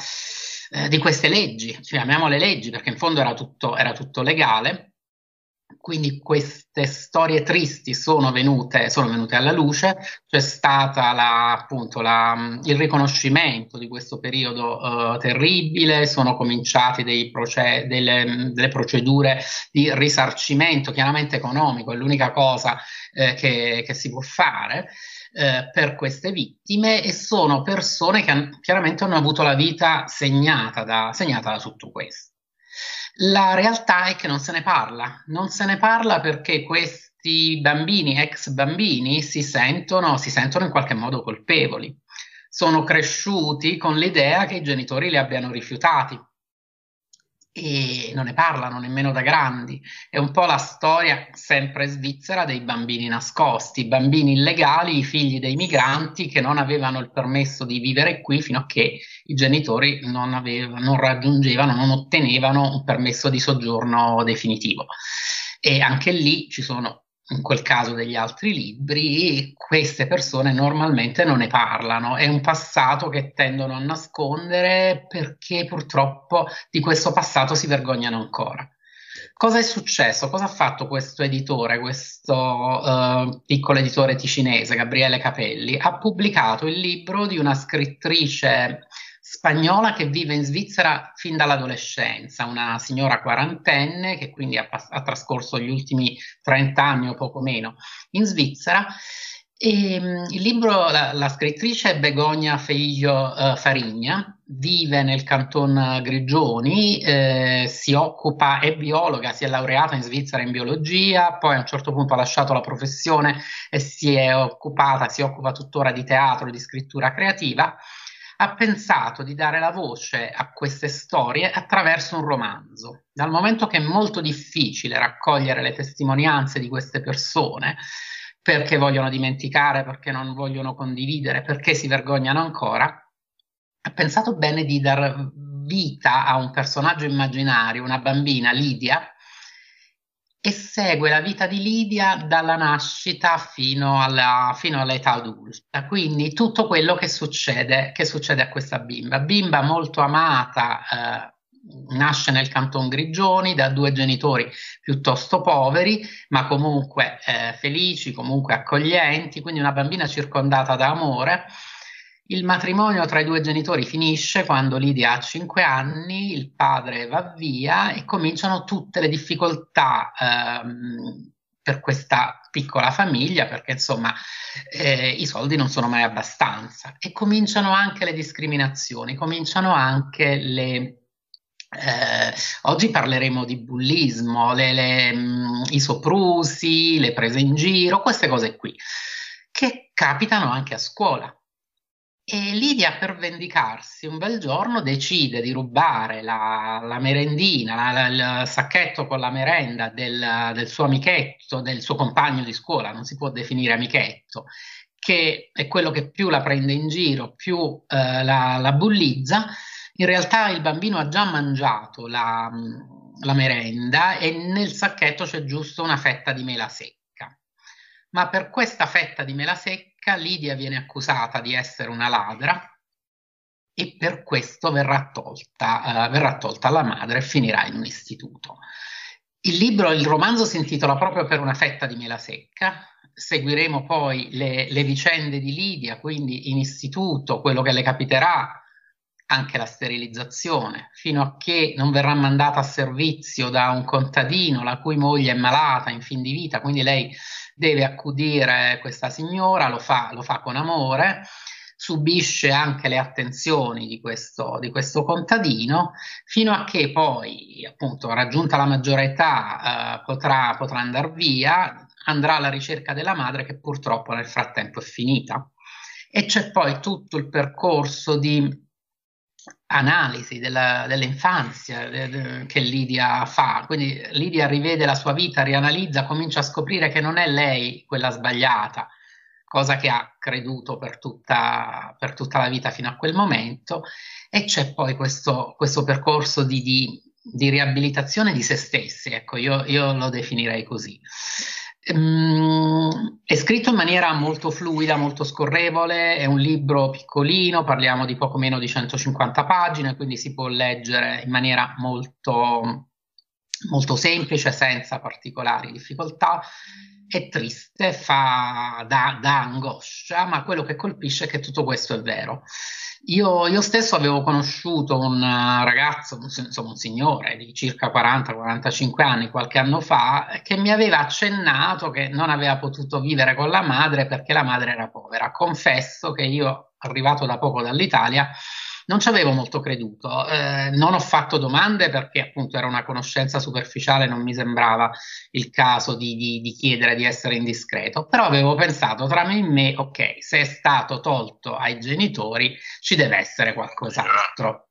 eh, di queste leggi, chiamiamole leggi perché in fondo era tutto, era tutto legale, quindi queste storie tristi sono venute, sono venute alla luce, c'è stato il riconoscimento di questo periodo uh, terribile, sono cominciate delle, delle, procedure di risarcimento, chiaramente economico, è l'unica cosa eh, che, che, si può fare. Eh, per queste vittime e sono persone che han, chiaramente hanno avuto la vita segnata da, segnata da tutto questo. La realtà è che non se ne parla, non se ne parla perché questi bambini, ex bambini, si sentono, si sentono in qualche modo colpevoli. Sono cresciuti con l'idea che i genitori li abbiano rifiutati e non ne parlano nemmeno da grandi. È un po' la storia sempre svizzera dei bambini nascosti, bambini illegali, i figli dei migranti che non avevano il permesso di vivere qui fino a che i genitori non, avevano, non raggiungevano, non ottenevano un permesso di soggiorno definitivo. E anche lì ci sono in quel caso degli altri libri, queste persone normalmente non ne parlano, è un passato che tendono a nascondere perché purtroppo di questo passato si vergognano ancora. Cosa è successo? Cosa ha fatto questo editore, questo uh, piccolo editore ticinese, Gabriele Capelli? Ha pubblicato il libro di una scrittrice spagnola che vive in Svizzera fin dall'adolescenza, una signora quarantenne che quindi ha, ha trascorso gli ultimi 30 anni o poco meno in Svizzera. E, um, il libro, la, la, scrittrice Begonia Feiglio uh, Farigna, vive nel canton Grigioni, eh, si occupa, è biologa, si è laureata in Svizzera in biologia, poi a un certo punto ha lasciato la professione e si è occupata, si occupa tuttora di teatro, di scrittura creativa ha pensato di dare la voce a queste storie attraverso un romanzo. Dal momento che è molto difficile raccogliere le testimonianze di queste persone, perché vogliono dimenticare, perché non vogliono condividere, perché si vergognano ancora, ha pensato bene di dar vita a un personaggio immaginario, una bambina, Lidia, e segue la vita di Lidia dalla nascita fino, alla, fino all'età adulta, quindi tutto quello che succede, che succede, a questa bimba. Bimba molto amata, eh, nasce nel canton Grigioni da due genitori piuttosto poveri, ma comunque eh, felici, comunque accoglienti, quindi una bambina circondata da amore il matrimonio tra i due genitori finisce quando Lidia ha 5 anni, il padre va via e cominciano tutte le difficoltà ehm, per questa piccola famiglia perché insomma eh, i soldi non sono mai abbastanza e cominciano anche le discriminazioni, cominciano anche le... Eh, oggi parleremo di bullismo, le, le, mh, i soprusi, le prese in giro, queste cose qui che capitano anche a scuola. E Lidia, per vendicarsi, un bel giorno decide di rubare la, la merendina, la, la, il sacchetto con la merenda del, del, suo amichetto, del suo compagno di scuola, non si può definire amichetto, che è quello che più la prende in giro, più eh, la, la, bullizza. In realtà il bambino ha già mangiato la, la merenda e nel sacchetto c'è giusto una fetta di mela secca. Ma per questa fetta di mela secca Lidia viene accusata di essere una ladra e per questo verrà tolta, uh, verrà tolta alla madre e finirà in un istituto. Il libro, il romanzo si intitola proprio per una fetta di mela secca. Seguiremo poi le, le vicende di Lidia, quindi in istituto, quello che le capiterà, anche la sterilizzazione, fino a che non verrà mandata a servizio da un contadino la cui moglie è malata in fin di vita, quindi lei deve accudire questa signora, lo fa, lo fa con amore, subisce anche le attenzioni di questo, di questo, contadino, fino a che poi, appunto, raggiunta la maggiore età, eh, potrà, potrà andare via, andrà alla ricerca della madre che purtroppo nel frattempo è finita. E c'è poi tutto il percorso di analisi della, dell'infanzia de, che Lidia fa. Quindi Lidia rivede la sua vita, rianalizza, comincia a scoprire che non è lei quella sbagliata, cosa che ha creduto per tutta, per tutta la vita fino a quel momento. E c'è poi questo, questo percorso di, di, di, riabilitazione di se stessi, ecco, io, io lo definirei così. Um, è scritto in maniera molto fluida, molto scorrevole, è un libro piccolino, parliamo di poco meno di 150 pagine, quindi si può leggere in maniera molto, molto semplice, senza particolari difficoltà. È triste, fa da, da angoscia, ma quello che colpisce è che tutto questo è vero. Io, io, stesso avevo conosciuto un ragazzo, insomma un signore di circa 40-45 anni qualche anno fa, che mi aveva accennato che non aveva potuto vivere con la madre perché la madre era povera. Confesso che io, arrivato da poco dall'Italia, non ci avevo molto creduto, eh, non ho fatto domande perché appunto era una conoscenza superficiale, non mi sembrava il caso di, di, di chiedere di essere indiscreto, però avevo pensato tra me e me, ok, se è stato tolto ai genitori ci deve essere qualcos'altro.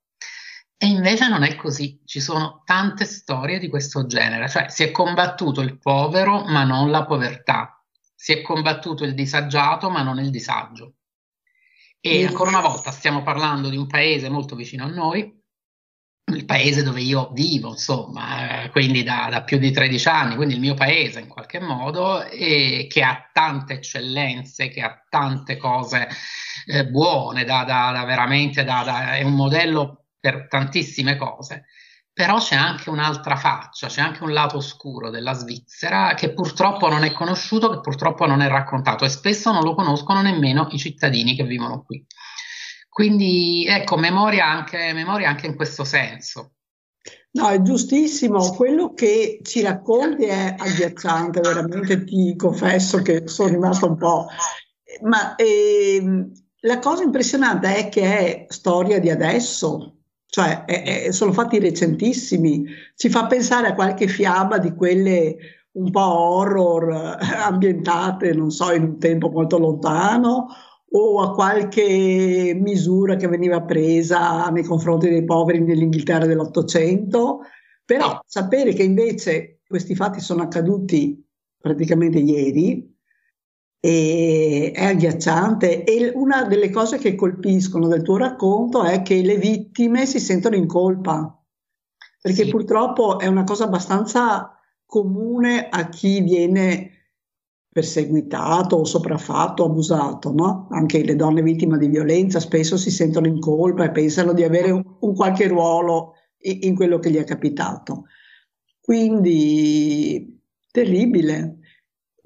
E invece non è così, ci sono tante storie di questo genere, cioè si è combattuto il povero ma non la povertà, si è combattuto il disagiato ma non il disagio. E ancora una volta stiamo parlando di un paese molto vicino a noi, il paese dove io vivo, insomma, eh, quindi da, da, più di 13 anni, quindi il mio paese in qualche modo, e che ha tante eccellenze, che ha tante cose eh, buone, da, da, da veramente è un modello per tantissime cose. Però c'è anche un'altra faccia, c'è anche un lato oscuro della Svizzera che purtroppo non è conosciuto, che purtroppo non è raccontato e spesso non lo conoscono nemmeno i cittadini che vivono qui. Quindi ecco, memoria anche, memoria anche in questo senso. No, è giustissimo, quello che ci racconti è agghiacciante, veramente ti confesso che sono rimasta un po'... Ma eh, la cosa impressionante è che è storia di adesso, cioè è, è, sono fatti recentissimi, ci fa pensare a qualche fiaba di quelle un po' horror eh, ambientate, non so, in un tempo molto lontano, o a qualche misura che veniva presa nei confronti dei poveri nell'Inghilterra dell'Ottocento, però sapere che invece questi fatti sono accaduti praticamente ieri, e è agghiacciante e una delle cose che colpiscono del tuo racconto è che le vittime si sentono in colpa, perché sì. purtroppo è una cosa abbastanza comune a chi viene perseguitato sopraffatto, abusato, no? Anche le donne vittime di violenza spesso si sentono in colpa e pensano di avere un, un qualche ruolo in, in quello che gli è capitato. Quindi terribile.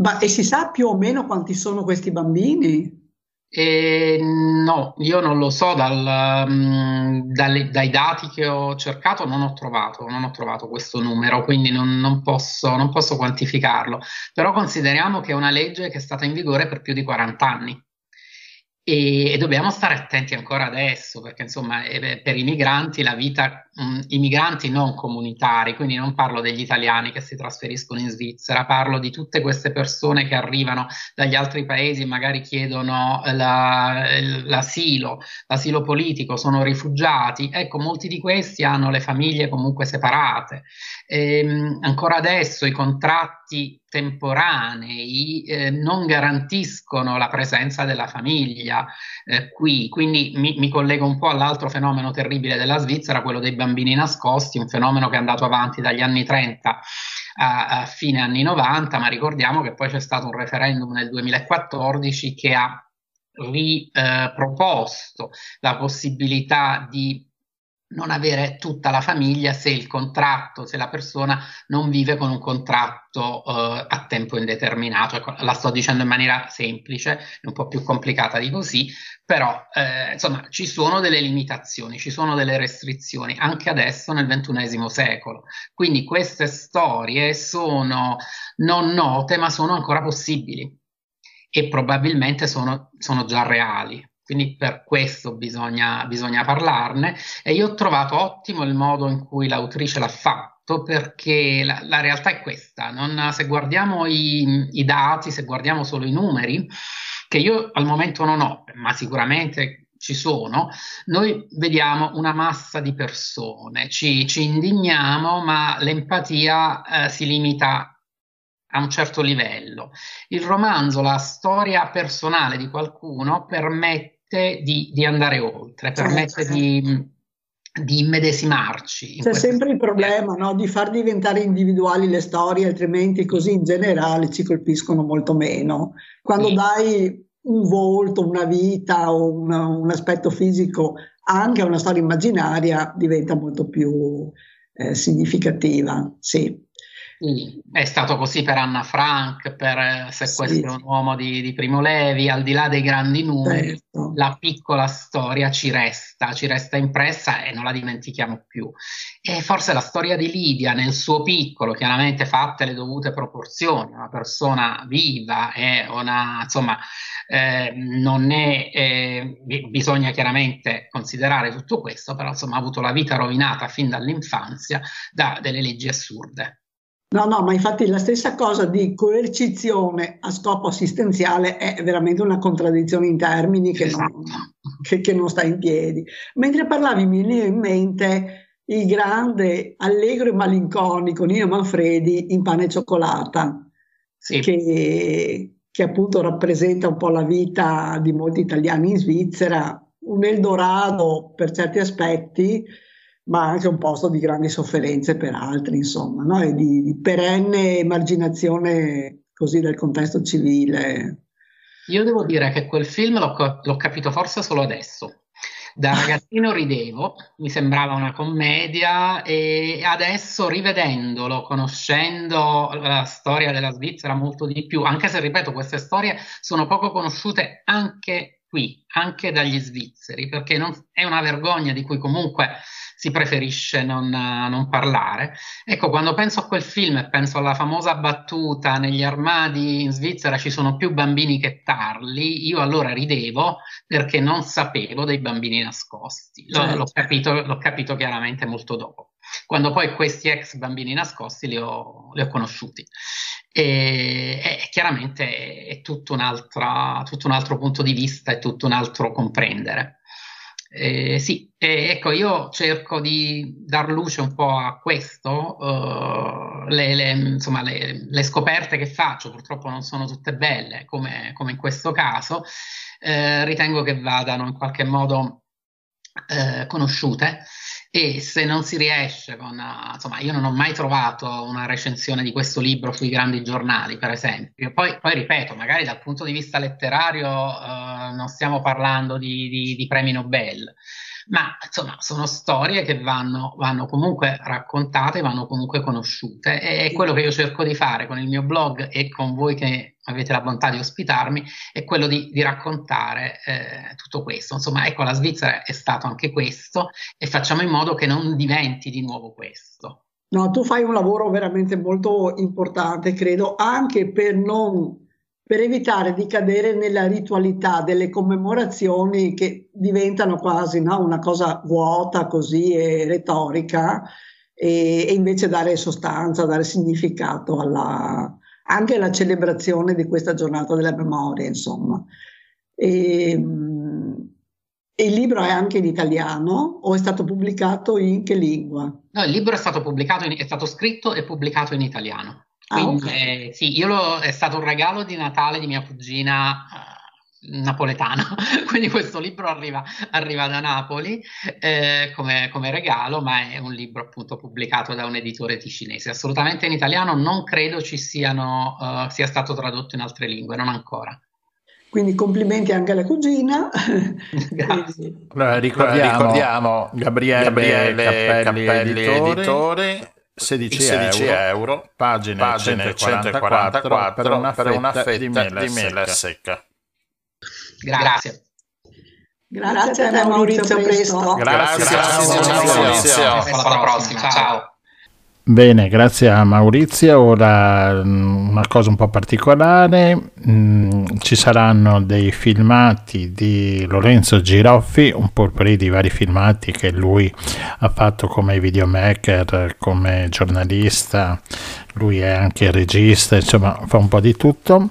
Ma e si sa più o meno quanti sono questi bambini? Eh, no, io non lo so, dal, um, dalle, dai dati che ho cercato non ho trovato, non ho trovato questo numero, quindi non, non, posso, non, posso, quantificarlo. Però consideriamo che è una legge che è stata in vigore per più di 40 anni e, e dobbiamo stare attenti ancora adesso, perché insomma eh, per i migranti la vita mh, i migranti non comunitari, quindi non parlo degli italiani che si trasferiscono in Svizzera, parlo di tutte queste persone che arrivano dagli altri paesi e magari chiedono la, l'asilo, l'asilo politico, sono rifugiati. Ecco, molti di questi hanno le famiglie comunque separate. Ehm, ancora adesso i contratti temporanei eh, non garantiscono la presenza della famiglia eh, qui, quindi mi, mi, collego un po' all'altro fenomeno terribile della Svizzera, quello dei bambini nascosti, un fenomeno che è andato avanti dagli anni 30 a, a fine anni 90, ma ricordiamo che poi c'è stato un referendum nel 2014 che ha riproposto la possibilità di non avere tutta la famiglia se il contratto, se la persona non vive con un contratto eh, a tempo indeterminato. Ecco, la sto dicendo in maniera semplice, un po' più complicata di così, però eh, insomma ci sono delle limitazioni, ci sono delle restrizioni anche adesso nel ventunesimo secolo. Quindi queste storie sono non note, ma sono ancora possibili e probabilmente sono, sono già reali. Quindi per questo bisogna, bisogna parlarne e io ho trovato ottimo il modo in cui l'autrice l'ha fatto perché la, la realtà è questa, non, se guardiamo i, i dati, se guardiamo solo i numeri, che io al momento non ho, ma sicuramente ci sono, noi vediamo una massa di persone, ci, ci indigniamo, ma l'empatia eh, si limita a un certo livello. Il romanzo, la storia personale di qualcuno permette permette di, di andare oltre, permette certo. di, di immedesimarci. C'è sempre il problema no? di far diventare individuali le storie, altrimenti così in generale ci colpiscono molto meno. Quando sì. dai un volto, una vita o una, un aspetto fisico anche a una storia immaginaria diventa molto più eh, significativa. Sì. Sì, è stato così per Anna Frank, per eh, Se questo è un uomo di, di, Primo Levi, al di là dei grandi numeri, certo. la piccola storia ci resta, ci resta impressa e non la dimentichiamo più. E forse la storia di Lidia nel suo piccolo, chiaramente fatte le dovute proporzioni, una persona viva e una, insomma, eh, non è, eh, bisogna chiaramente considerare tutto questo, però insomma ha avuto la vita rovinata fin dall'infanzia da delle leggi assurde. No, no, ma infatti la stessa cosa di coercizione a scopo assistenziale è veramente una contraddizione in termini che, non, esatto. che, che non sta in piedi. Mentre parlavi mi veniva in mente il grande allegro e malinconico Nino Manfredi in Pane e Cioccolata, sì. che, che appunto rappresenta un po' la vita di molti italiani in Svizzera, un Eldorado per certi aspetti, ma anche un posto di grandi sofferenze per altri, insomma, no? e di, di perenne emarginazione così del contesto civile. Io devo dire che quel film l'ho, l'ho capito forse solo adesso. Da ragazzino ridevo, mi sembrava una commedia e adesso rivedendolo, conoscendo la storia della Svizzera molto di più, anche se ripeto, queste storie sono poco conosciute anche qui, anche dagli svizzeri, perché non, è una vergogna di cui comunque si preferisce non, non, parlare. Ecco, quando penso a quel film e penso alla famosa battuta negli armadi in Svizzera ci sono più bambini che tarli, io allora ridevo perché non sapevo dei bambini nascosti. L- certo. l'ho, capito, l'ho capito chiaramente molto dopo, quando poi questi ex bambini nascosti li ho, li ho conosciuti. E, e, chiaramente è tutto un, altro, tutto un altro punto di vista, è tutto un altro comprendere. Eh, sì, eh, ecco, io cerco di dar luce un po' a questo, uh, le, le, insomma, le, le, scoperte che faccio purtroppo non sono tutte belle, come, come in questo caso, eh, ritengo che vadano in qualche modo eh, conosciute e se non si riesce con, insomma, io non ho mai trovato una recensione di questo libro sui grandi giornali, per esempio. Poi, poi ripeto, magari dal punto di vista letterario uh, non stiamo parlando di, di, di premi Nobel, ma insomma sono storie che vanno, vanno, comunque raccontate, vanno comunque conosciute e è quello che io cerco di fare con il mio blog e con voi che avete la bontà di ospitarmi, è quello di, di raccontare eh, tutto questo. Insomma, ecco, la Svizzera è stato anche questo e facciamo in modo che non diventi di nuovo questo. No, tu fai un lavoro veramente molto importante, credo, anche per non per evitare di cadere nella ritualità delle commemorazioni che diventano quasi no, una cosa vuota così e retorica e, e, invece dare sostanza, dare significato alla, anche alla celebrazione di questa giornata della memoria, insomma. E, il libro è anche in italiano o è stato pubblicato in che lingua? No, il libro è stato in, è stato scritto e pubblicato in italiano. Quindi, ah, okay. eh, sì, io lo, è stato un regalo di Natale di mia cugina eh, napoletana, quindi questo libro arriva, arriva da Napoli eh, come, come, regalo, ma è un libro appunto pubblicato da un editore ticinese, assolutamente in italiano, non credo ci siano, uh, sia stato tradotto in altre lingue, non ancora. Quindi complimenti anche alla cugina. Grazie. Allora, ricordiamo, ricordiamo Gabriele, Gabriele Cappelli, Cappelli editore, editore 16, 16 euro, euro, pagine, pagine 144, 144 per una fetta, per una fetta di, mela di mela secca. Grazie. Grazie, a Maurizio, presto. Grazie, grazie, grazie Maurizio. Alla prossima, ciao. Bene, grazie a Maurizio. Ora mm, una cosa un po' particolare, mm, ci saranno dei filmati di Lorenzo Giroffi, un po' di vari filmati che lui ha fatto come videomaker, come giornalista, lui è anche regista, insomma fa un po' di tutto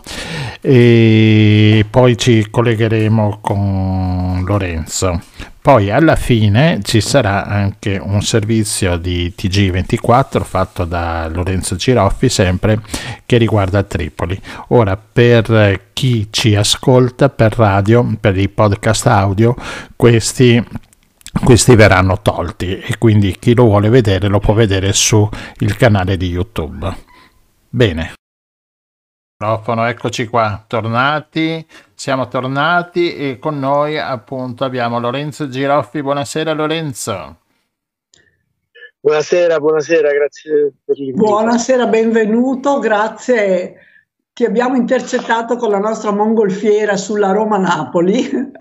e poi ci collegheremo con Lorenzo. Poi alla fine ci sarà anche un servizio di TG24 fatto da Lorenzo Giroffi sempre che riguarda Tripoli. Ora per chi ci ascolta per radio, per i podcast audio, questi questi verranno tolti e quindi chi lo vuole vedere lo può vedere sul canale di YouTube. Bene. Microfono, eccoci qua, tornati, siamo tornati e con noi appunto abbiamo Lorenzo Giroffi. Buonasera Lorenzo. Buonasera, buonasera, grazie per l'invito. Buonasera, benvenuto, grazie. Ti abbiamo intercettato con la nostra mongolfiera sulla Roma-Napoli.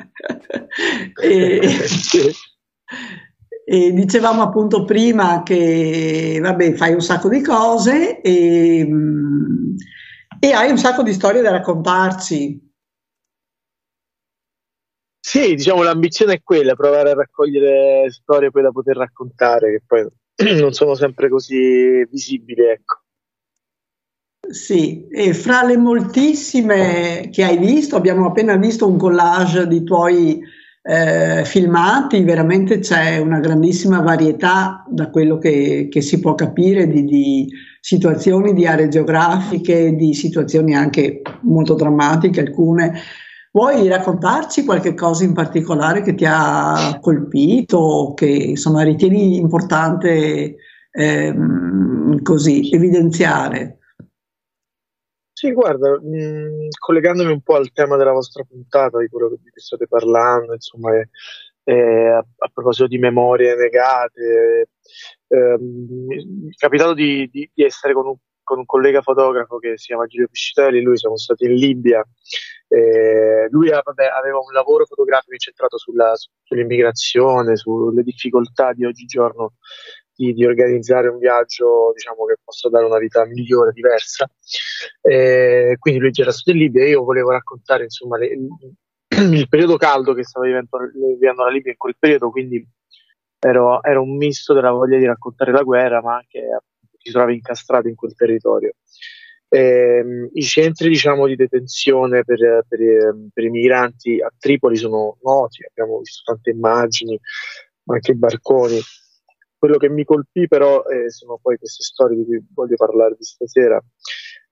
e, e dicevamo appunto prima che vabbè, fai un sacco di cose e e hai un sacco di storie da raccontarci. Sì, diciamo l'ambizione è quella, provare a raccogliere storie poi da poter raccontare, che poi non sono sempre così visibili, ecco. Sì, e fra le moltissime che hai visto, abbiamo appena visto un collage di tuoi eh, filmati, veramente c'è una grandissima varietà da quello che, che si può capire di, di situazioni di aree geografiche, di situazioni anche molto drammatiche alcune. Vuoi raccontarci qualche cosa in particolare che ti ha colpito, che insomma ritieni importante ehm, così evidenziare? Sì, guarda, mh, mm, collegandomi un po' al tema della vostra puntata, di quello di cui state parlando, insomma, eh, eh, a, a, proposito di memorie negate, ehm, mi è capitato di, di, di essere con un, con un, collega fotografo che si chiama Giulio Piscitelli, lui siamo stati in Libia, eh, lui vabbè, aveva un lavoro fotografico incentrato sulla, sull'immigrazione, sulle difficoltà di oggigiorno di, di, organizzare un viaggio diciamo, che possa dare una vita migliore, diversa. Eh, quindi lui era stato in Libia e io volevo raccontare insomma, le, il periodo caldo che stava vivendo la Libia in quel periodo, quindi ero, ero, un misto della voglia di raccontare la guerra, ma anche si trovava incastrato in quel territorio. E, ehm, I centri diciamo, di detenzione per, per, per, i migranti a Tripoli sono noti, abbiamo visto tante immagini, ma anche barconi. Quello che mi colpì però eh, sono poi queste storie di cui voglio parlarvi stasera.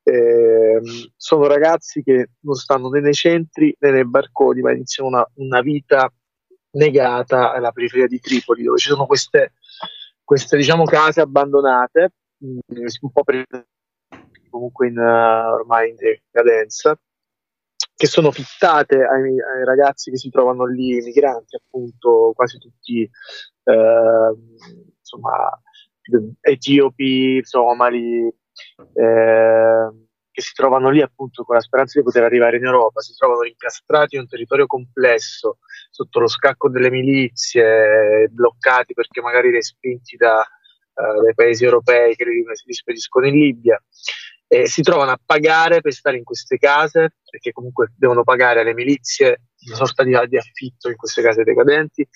Eh, sono ragazzi che non stanno né nei centri né nei barconi, ma iniziano una, una vita negata alla periferia di Tripoli, dove ci sono queste, queste diciamo, case abbandonate, mm, un po' per, comunque in, uh, ormai in decadenza, che sono fittate ai, ai, ragazzi che si trovano lì, migranti appunto, quasi tutti eh, insomma, etiopi, somali, eh, che si trovano lì appunto con la speranza di poter arrivare in Europa, si trovano incastrati in un territorio complesso, sotto lo scacco delle milizie, bloccati perché magari respinti da, uh, dai paesi europei che li, li spediscono in Libia. eh, si trovano a pagare per stare in queste case, perché comunque devono pagare alle milizie una sorta di, di affitto in queste case decadenti,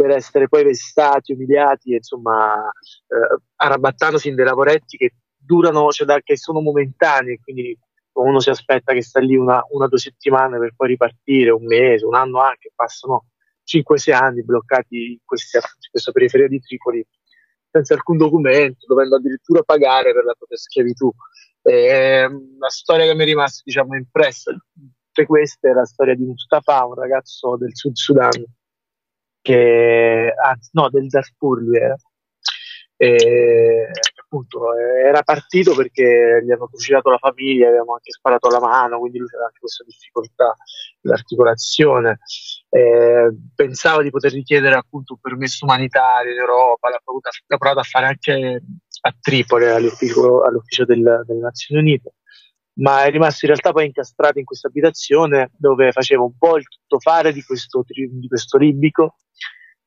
per essere poi vessati, umiliati, insomma, eh, arrabattandosi in dei lavoretti che durano, cioè da, che sono momentanei, quindi uno si aspetta che sta lì una o due settimane per poi ripartire, un mese, un anno anche, passano 5-6 anni bloccati in, questi, in questa periferia di Tripoli senza alcun documento, dovendo addirittura pagare per la propria schiavitù. È una storia che mi è rimasta diciamo, impressa. Tutte queste è la storia di Mustafa, un ragazzo del Sud Sudan, che, anzi no, del Darfur lui era, e, appunto era partito perché gli hanno fucilato la famiglia, avevano anche sparato la mano, quindi lui aveva anche questa difficoltà dell'articolazione. Eh, pensava di poter richiedere appunto un permesso umanitario in Europa, l'ha provato, l'ha provato a fare anche a Tripoli, all'ufficio, all'ufficio del, delle Nazioni Unite, ma è rimasto in realtà poi incastrato in questa abitazione dove faceva un po' il tuttofare di questo, di questo libico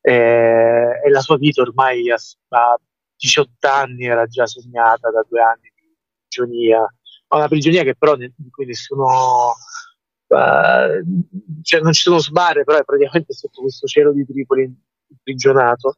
eh, e la sua vita ormai a, a 18 anni era già segnata da due anni di prigionia, una prigionia che però di cui nessuno uh, cioè non ci sono sbarre, però è praticamente sotto questo cielo di Tripoli imprigionato.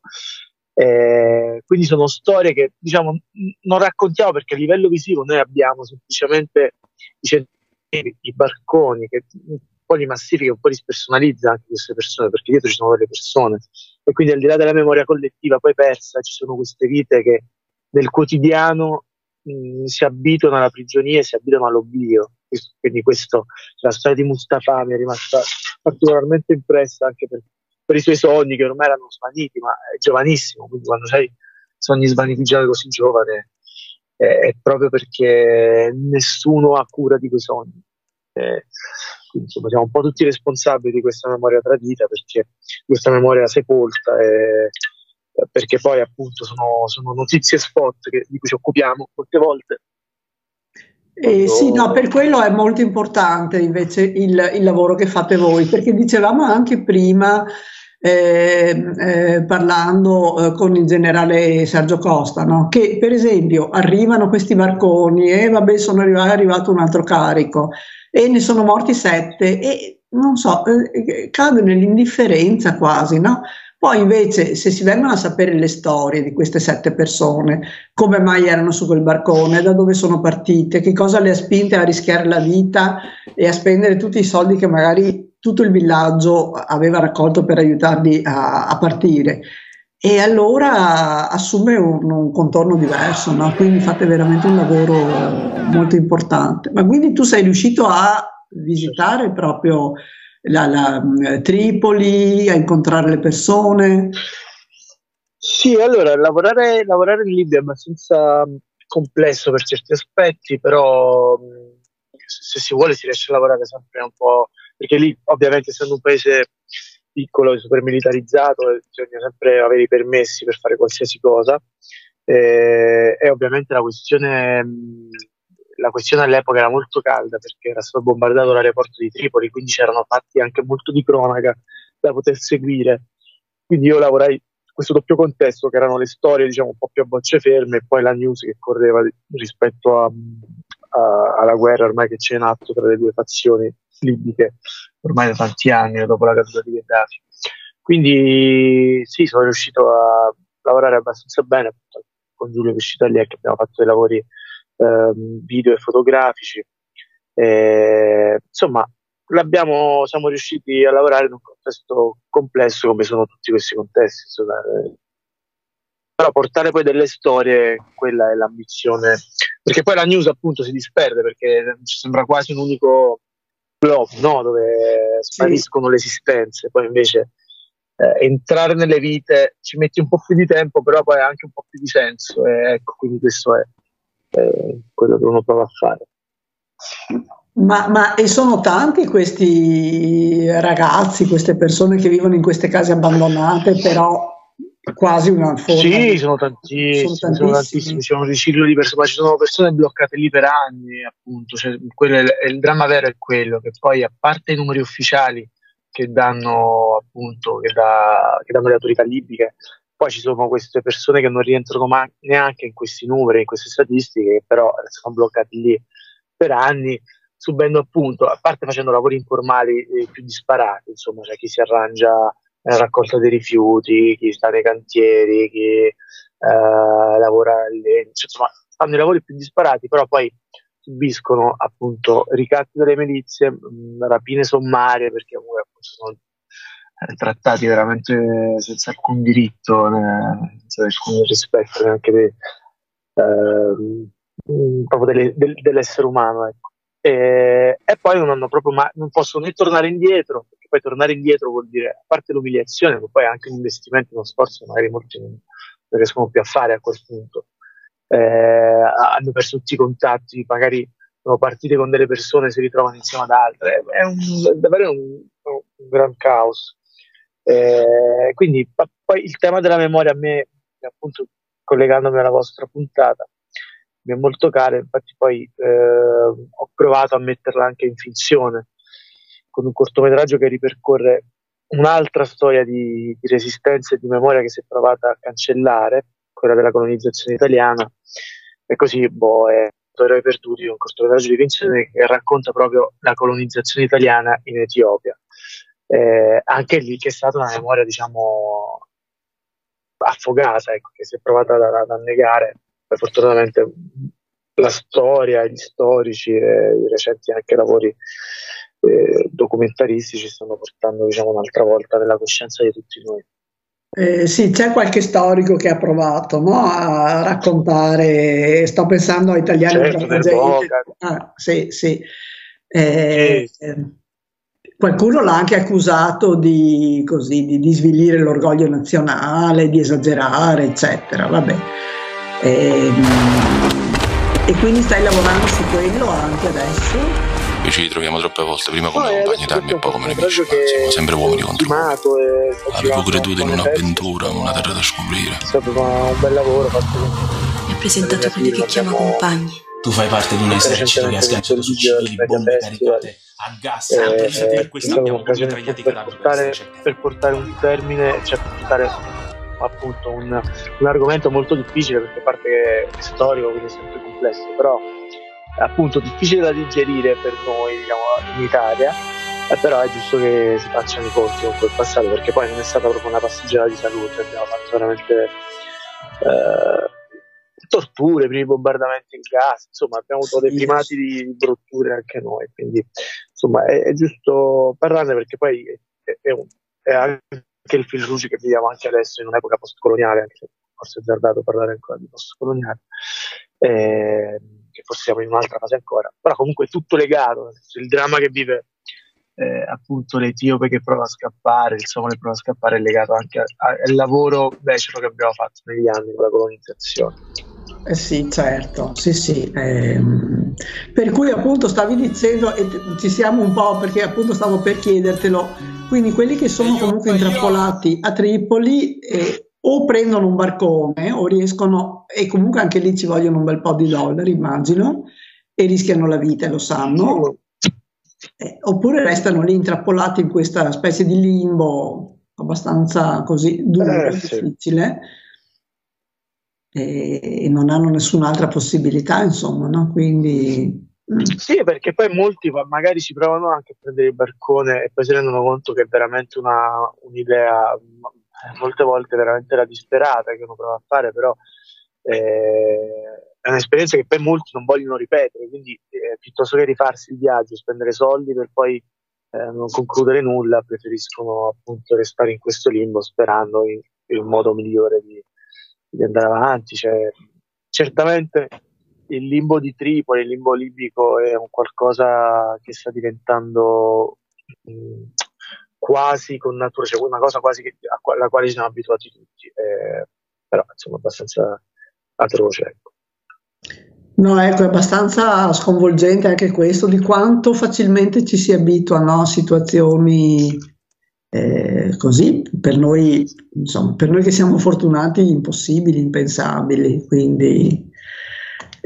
Eh, quindi sono storie che diciamo non raccontiamo perché a livello visivo noi abbiamo semplicemente i, i barconi che un po' li massifica, un po' li spersonalizza anche queste persone perché dietro ci sono delle persone. E quindi al di là della memoria collettiva poi persa ci sono queste vite che nel quotidiano mh, si abituano alla prigionia e si abituano all'oblio. Quindi questo, la storia di Mustafa mi è rimasta particolarmente impressa anche per, per i suoi sogni che ormai erano svaniti, ma è giovanissimo, quindi quando hai sogni svaniti già così giovane è proprio perché nessuno ha cura di quei sogni. Quindi insomma siamo un po' tutti responsabili di questa memoria tradita perché questa memoria sepolta e, perché poi appunto sono, sono notizie spot che, di cui ci occupiamo molte volte eh, sì, no, per quello è molto importante invece il, il, lavoro che fate voi, perché dicevamo anche prima, eh, eh, parlando eh, con il generale Sergio Costa, no? che per esempio arrivano questi barconi e vabbè sono arrivato, è arrivato un altro carico e ne sono morti sette e non so, eh, cade nell'indifferenza quasi, no? Poi invece se si vengono a sapere le storie di queste sette persone, come mai erano su quel barcone, da dove sono partite, che cosa le ha spinte a rischiare la vita e a spendere tutti i soldi che magari tutto il villaggio aveva raccolto per aiutarli a, a partire. E allora assume un, un contorno diverso, no? quindi fate veramente un lavoro molto importante. Ma quindi tu sei riuscito a visitare proprio la, la mm, Tripoli, a incontrare le persone? Sì, allora lavorare, lavorare in Libia è abbastanza mm, complesso per certi aspetti, però mm, se si vuole si riesce a lavorare sempre un po', perché lì ovviamente essendo un paese piccolo e super militarizzato bisogna sempre avere i permessi per fare qualsiasi cosa eh, e ovviamente la questione la questione all'epoca era molto calda perché era stato bombardato l'aeroporto di Tripoli, quindi c'erano fatti anche molto di cronaca da poter seguire. Quindi io lavorai in questo doppio contesto, che erano le storie diciamo un po' più a bocce ferme, e poi la news che correva rispetto a, a, alla guerra ormai che c'è in atto tra le due fazioni libiche ormai da tanti anni dopo la caduta di Gheddafi. Quindi sì, sono riuscito a lavorare abbastanza bene con Giulio Pescitaglia che abbiamo fatto dei lavori video e fotografici. E, insomma, siamo riusciti a lavorare in un contesto complesso come sono tutti questi contesti. Insomma, eh. Però portare poi delle storie, quella è l'ambizione, perché poi la news appunto si disperde perché ci sembra quasi un unico blog no? dove spariscono sì. le esistenze, poi invece eh, entrare nelle vite ci metti un po' più di tempo, però poi ha anche un po' più di senso. E ecco, quindi questo è eh, quello che uno prova a fare. Ma, ma, e sono tanti questi ragazzi, queste persone che vivono in queste case abbandonate, però quasi una forma. Sì, sono tantissimi, sono, sono tantissimi, c'è un riciclo di persone, ma ci sono persone bloccate lì per anni, appunto. Cioè, è, il dramma vero è quello, che poi a parte i numeri ufficiali che danno appunto, che, da, che danno le autorità libiche, poi ci sono queste persone che non rientrano ma- neanche in questi numeri, in queste statistiche, che però sono bloccati lì per anni, subendo appunto, a parte facendo lavori informali eh, più disparati, insomma, c'è chi si arrangia nella raccolta dei rifiuti, chi sta nei cantieri, chi eh, lavora lì, insomma, fanno i lavori più disparati, però poi subiscono appunto ricatti dalle milizie, mh, rapine sommarie, perché comunque appunto sono eh, trattati veramente senza alcun diritto, né, senza alcun rispetto neanche de, eh, proprio delle, del, dell'essere umano. Ecco. E, e, poi non, hanno proprio ma- non possono né tornare indietro, perché poi tornare indietro vuol dire, a parte l'umiliazione, ma poi anche un investimento, uno sforzo, magari molti non, riescono più a fare a quel punto. Eh, hanno perso tutti i contatti, magari sono partite con delle persone, si ritrovano insieme ad altre, è, un, è davvero un, un, gran caos. Eh, quindi poi il tema della memoria a me, appunto collegandomi alla vostra puntata, mi è molto caro, infatti poi eh, ho provato a metterla anche in finzione con un cortometraggio che ripercorre un'altra storia di, di resistenza e di memoria che si è provata a cancellare, quella della colonizzazione italiana, e così boh, è Eroi Perduti, un cortometraggio di finzione che racconta proprio la colonizzazione italiana in Etiopia. Eh, anche lì che è stata una memoria, diciamo, affogata, ecco, che si è provata a, a negare poi fortunatamente la storia, gli storici e i recenti anche lavori eh, documentaristici stanno portando diciamo un'altra volta nella coscienza di tutti noi. Eh, sì, c'è qualche storico che ha provato no? a raccontare, sto pensando a italiani certo, ah, sì, sì. Eh, sì. Eh, qualcuno l'ha anche accusato di, così, di, di svilire l'orgoglio nazionale, di esagerare, eccetera. Vabbè. E, ehm, e quindi stai lavorando su quello anche adesso? Noi ci ritroviamo troppe volte, prima come no, compagni d'armi e poi come nemici, ma siamo sempre uomini contro uomini. Avevo creduto in un'avventura, una terra da scoprire. È stato un bel lavoro fatto Mi ha presentato quelli che chiama compagni. Tu fai parte di un esercito che ha schiacciato su civili, bombe caricate a gas. Eh, pensate a questo abbiamo per portare, per portare un termine, cioè per portare appunto un, un, argomento molto difficile perché a parte che è storico, quindi è sempre complesso, però è appunto difficile da digerire per noi diciamo, in Italia, eh, però è giusto che si facciano i conti con quel passato perché poi non è stata proprio una passeggera di salute, abbiamo fatto veramente eh, torture, primi bombardamenti in gas, insomma abbiamo avuto dei primati di brutture anche noi, quindi insomma è, è giusto parlarne perché poi è, è, un, è anche che il fil rouge che viviamo anche adesso in un'epoca postcoloniale, anche se forse è azzardato parlare ancora di postcoloniale, eh, che forse siamo in un'altra fase ancora, però comunque è tutto legato, il dramma che vive eh, appunto l'Etiope che prova a scappare, il Somalo che prova a scappare è legato anche al lavoro becero che abbiamo fatto negli anni con la colonizzazione. Eh sì, certo, sì, sì. Ehm, per cui appunto stavi dicendo, e ci siamo un po' perché appunto stavo per chiedertelo, quindi quelli che sono comunque intrappolati a Tripoli eh, o prendono un barcone o riescono, e comunque anche lì ci vogliono un bel po' di dollari, immagino, e rischiano la vita, lo sanno, eh, oppure restano lì intrappolati in questa specie di limbo abbastanza così duro, eh, difficile. E, e non hanno nessun'altra possibilità, insomma, no? Quindi sì, perché poi molti magari ci provano anche a prendere il barcone e poi si rendono conto che è veramente una, un'idea, molte volte veramente la disperata che uno prova a fare, però eh, è un'esperienza che poi molti non vogliono ripetere, quindi eh, piuttosto che rifarsi il viaggio, spendere soldi per poi eh, non concludere nulla, preferiscono appunto restare in questo limbo sperando in, in modo migliore di, di andare avanti. Cioè, certamente il limbo di Tripoli, il limbo libico è un qualcosa che sta diventando mh, mm, quasi con natura, cioè una cosa quasi che, alla quale siamo abituati tutti, eh, però insomma abbastanza atroce. Ecco. No, ecco, è abbastanza sconvolgente anche questo di quanto facilmente ci si abitua no, a situazioni eh, così, per noi, insomma, per noi che siamo fortunati, impossibili, impensabili, quindi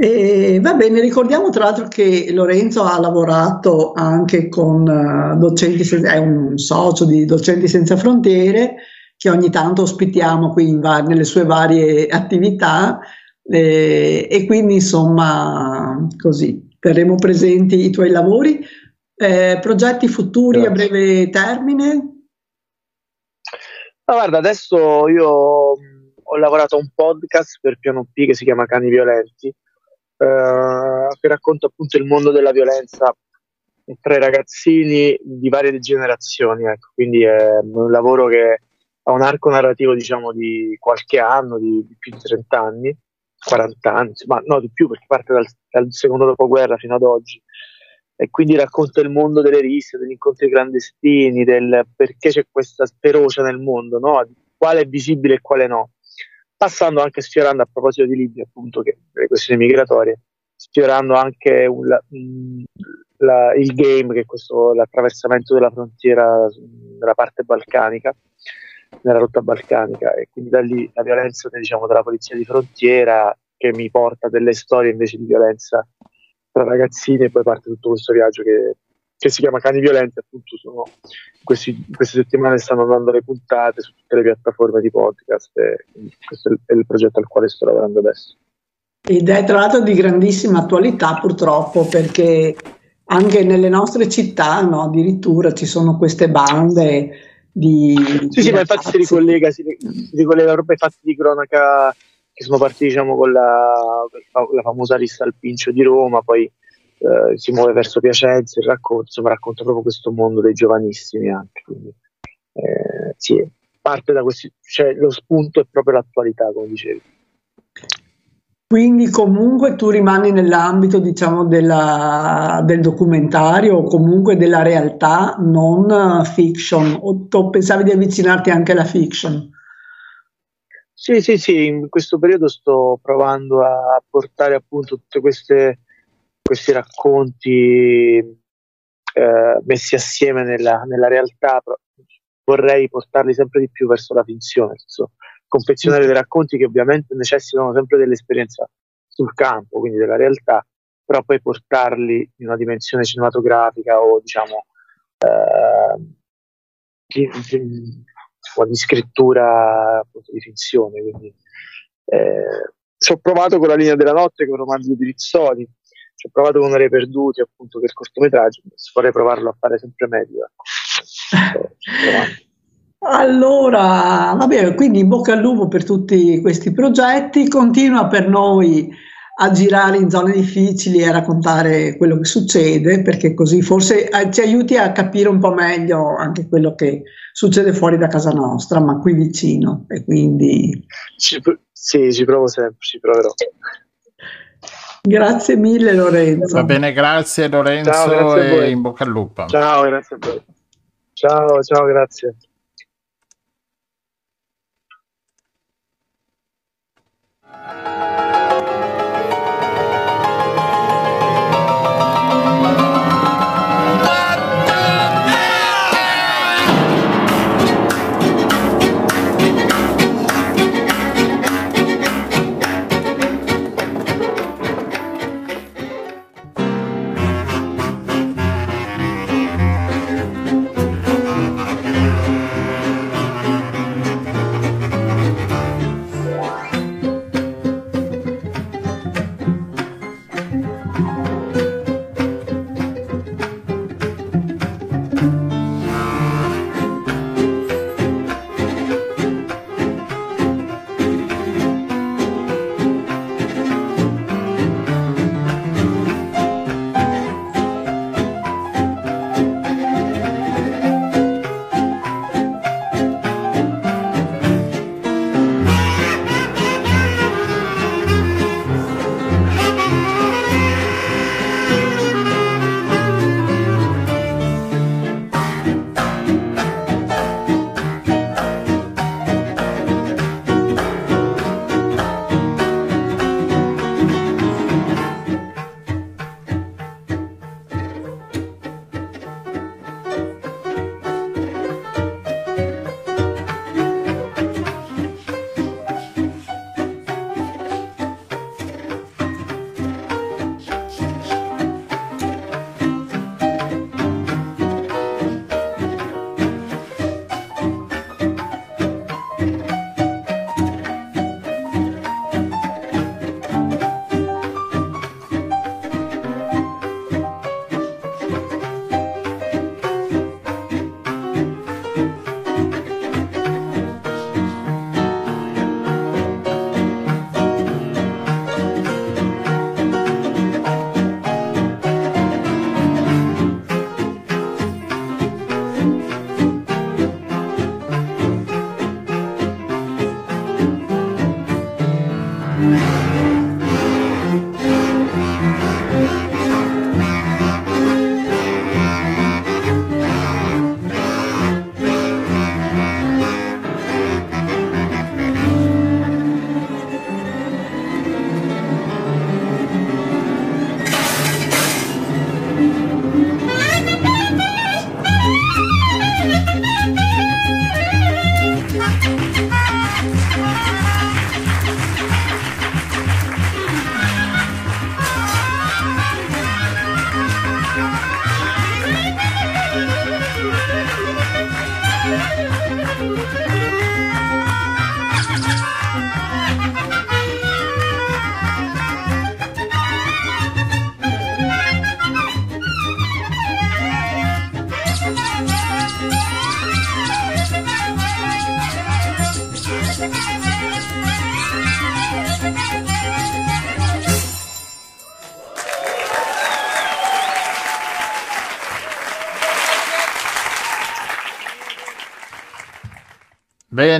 e va bene, ricordiamo tra l'altro che Lorenzo ha lavorato anche con uh, docenti, è un socio di Docenti Senza Frontiere che ogni tanto ospitiamo qui va- nelle sue varie attività eh, e quindi insomma così terremo presenti i tuoi lavori. Eh, progetti futuri Grazie. a breve termine? Ma guarda, adesso io ho lavorato a un podcast per Piano P che si chiama Cani Violenti, eh, che racconta appunto il mondo della violenza tra i ragazzini di varie generazioni. Ecco. Quindi è un lavoro che ha un arco narrativo diciamo di qualche anno, di, di più di 30 anni, 40 anni, ma no di più perché parte dal, dal secondo dopoguerra fino ad oggi e quindi racconta il mondo delle risse, degli incontri clandestini, del perché c'è questa ferocia nel mondo, no? quale è visibile e quale no. Passando anche sfiorando a proposito di Libia, appunto, che le questioni migratorie, sfiorando anche un, un, la, il game, che è questo, l'attraversamento della frontiera della parte balcanica, nella rotta balcanica, e quindi da lì la violenza diciamo, della polizia di frontiera che mi porta delle storie invece di violenza tra ragazzini e poi parte tutto questo viaggio che, che si chiama Cani Violenti, appunto sono, questi, queste settimane stanno andando le puntate su tutte le piattaforme di podcast e questo è il, progetto al quale sto lavorando adesso. Ed è tra l'altro di grandissima attualità purtroppo perché anche nelle nostre città no, addirittura ci sono queste bande di... Sì, sì, ma infatti si ricollega, si, ricollega proprio ai fatti di cronaca che sono partiti diciamo, con la, la famosa lista al Pincio di Roma, poi eh, si muove verso Piacenza, il racconto, insomma racconta proprio questo mondo dei giovanissimi anche. Quindi, eh, sì, parte da questi, cioè lo spunto è proprio l'attualità, come dicevi. Quindi comunque tu rimani nell'ambito diciamo della, del documentario o comunque della realtà, non fiction, o pensavi di avvicinarti anche alla fiction? Sì, sì, sì, in questo periodo sto provando a portare appunto tutti questi racconti eh, messi assieme nella, nella realtà, vorrei portarli sempre di più verso la finzione, senso, confezionare dei racconti che ovviamente necessitano sempre dell'esperienza sul campo, quindi della realtà, però poi portarli in una dimensione cinematografica o diciamo eh, di, di, scrittura appunto, di finzione. Quindi, eh, ci ho provato con la linea della notte, con romanzi di Rizzoli, ci ho provato con Ore Perduti, appunto, è il cortometraggio, vorrei provarlo a fare sempre meglio. Ecco. Allora, va bene, quindi in bocca al lupo per tutti questi progetti, continua per noi a girare in zone difficili e a raccontare quello che succede, perché così forse eh, ci aiuti a capire un po' meglio anche quello che succede fuori da casa nostra, ma qui vicino. E quindi... Ci, sì, ci provo sempre, ci proverò. Grazie mille Lorenzo. Va bene, grazie Lorenzo ciao, grazie e in bocca al lupo. Ciao, grazie a voi. Ciao, ciao, grazie.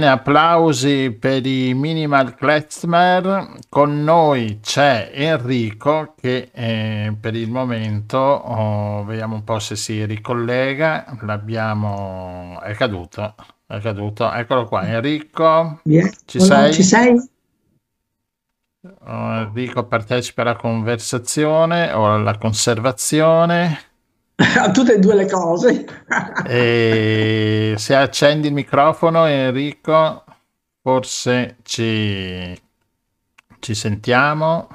Applausi per i Minimal Klezmer. Con noi c'è Enrico che eh, per il momento oh, vediamo un po' se si ricollega. L'abbiamo. è caduto. È caduto. Eccolo qua, Enrico. Yeah. Ci sei? Ci sei? Oh, Enrico partecipa alla conversazione o alla conservazione. a tutte e due le cose. e se accendi il microfono, Enrico, forse ci, ci sentiamo.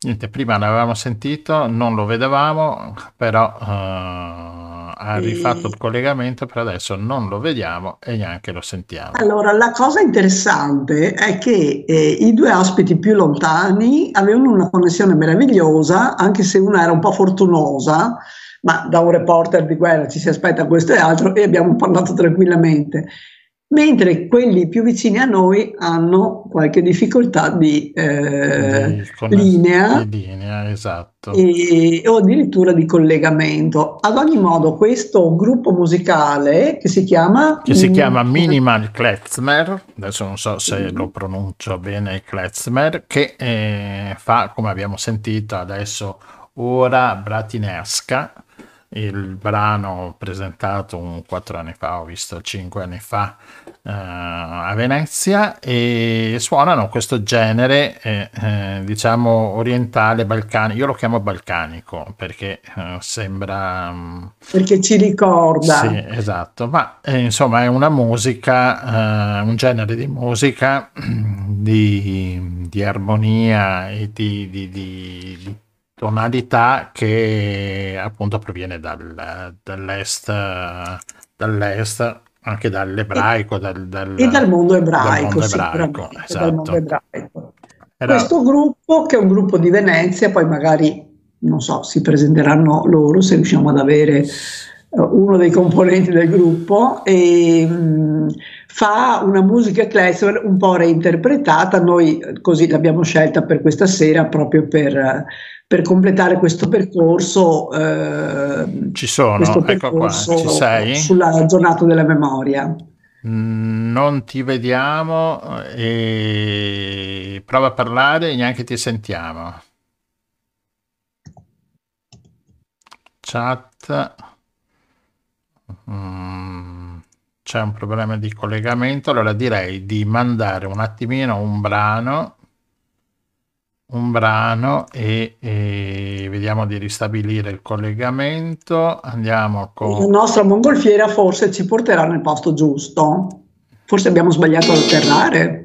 Niente, prima l'avevamo sentito, non lo vedevamo, però uh, ha rifatto il collegamento, per adesso non lo vediamo e neanche lo sentiamo. Allora, la cosa interessante è che eh, i due ospiti più lontani avevano una connessione meravigliosa, anche se una era un po' fortunosa, ma da un reporter di guerra ci si aspetta questo e altro e abbiamo parlato tranquillamente mentre quelli più vicini a noi hanno qualche difficoltà di, eh, di linea, di linea esatto. e, o addirittura di collegamento. Ad ogni modo, questo gruppo musicale che si chiama... Che si chiama Minimal Klezmer, adesso non so se lo pronuncio bene Klezmer, che eh, fa, come abbiamo sentito adesso, ora Bratinesca, il brano presentato un quattro anni fa, ho visto cinque anni fa uh, a Venezia e suonano questo genere eh, eh, diciamo orientale, balcanico, io lo chiamo balcanico perché uh, sembra... Um, perché ci ricorda. Sì, esatto, ma eh, insomma è una musica, uh, un genere di musica di, di armonia e di, di, di tonalità che appunto proviene dal, dall'est, dall'est, anche dall'ebraico dal, dal, e dal mondo ebraico, dal mondo ebraico, esatto. dal mondo ebraico. Era... Questo gruppo, che è un gruppo di Venezia, poi magari, non so, si presenteranno loro se riusciamo ad avere uno dei componenti del gruppo e mh, fa una musica classical un po' reinterpretata, noi così l'abbiamo scelta per questa sera proprio per, per completare questo percorso. Eh, ci sono, ecco qua, ci sei? Sulla giornata della memoria. Mm, non ti vediamo e prova a parlare e neanche ti sentiamo. Chat. Mm, c'è un problema di collegamento, allora direi di mandare un attimino un brano un brano e, e, vediamo di ristabilire il collegamento. Andiamo con... La nostra mongolfiera forse ci porterà nel posto giusto. Forse abbiamo sbagliato ad atterrare.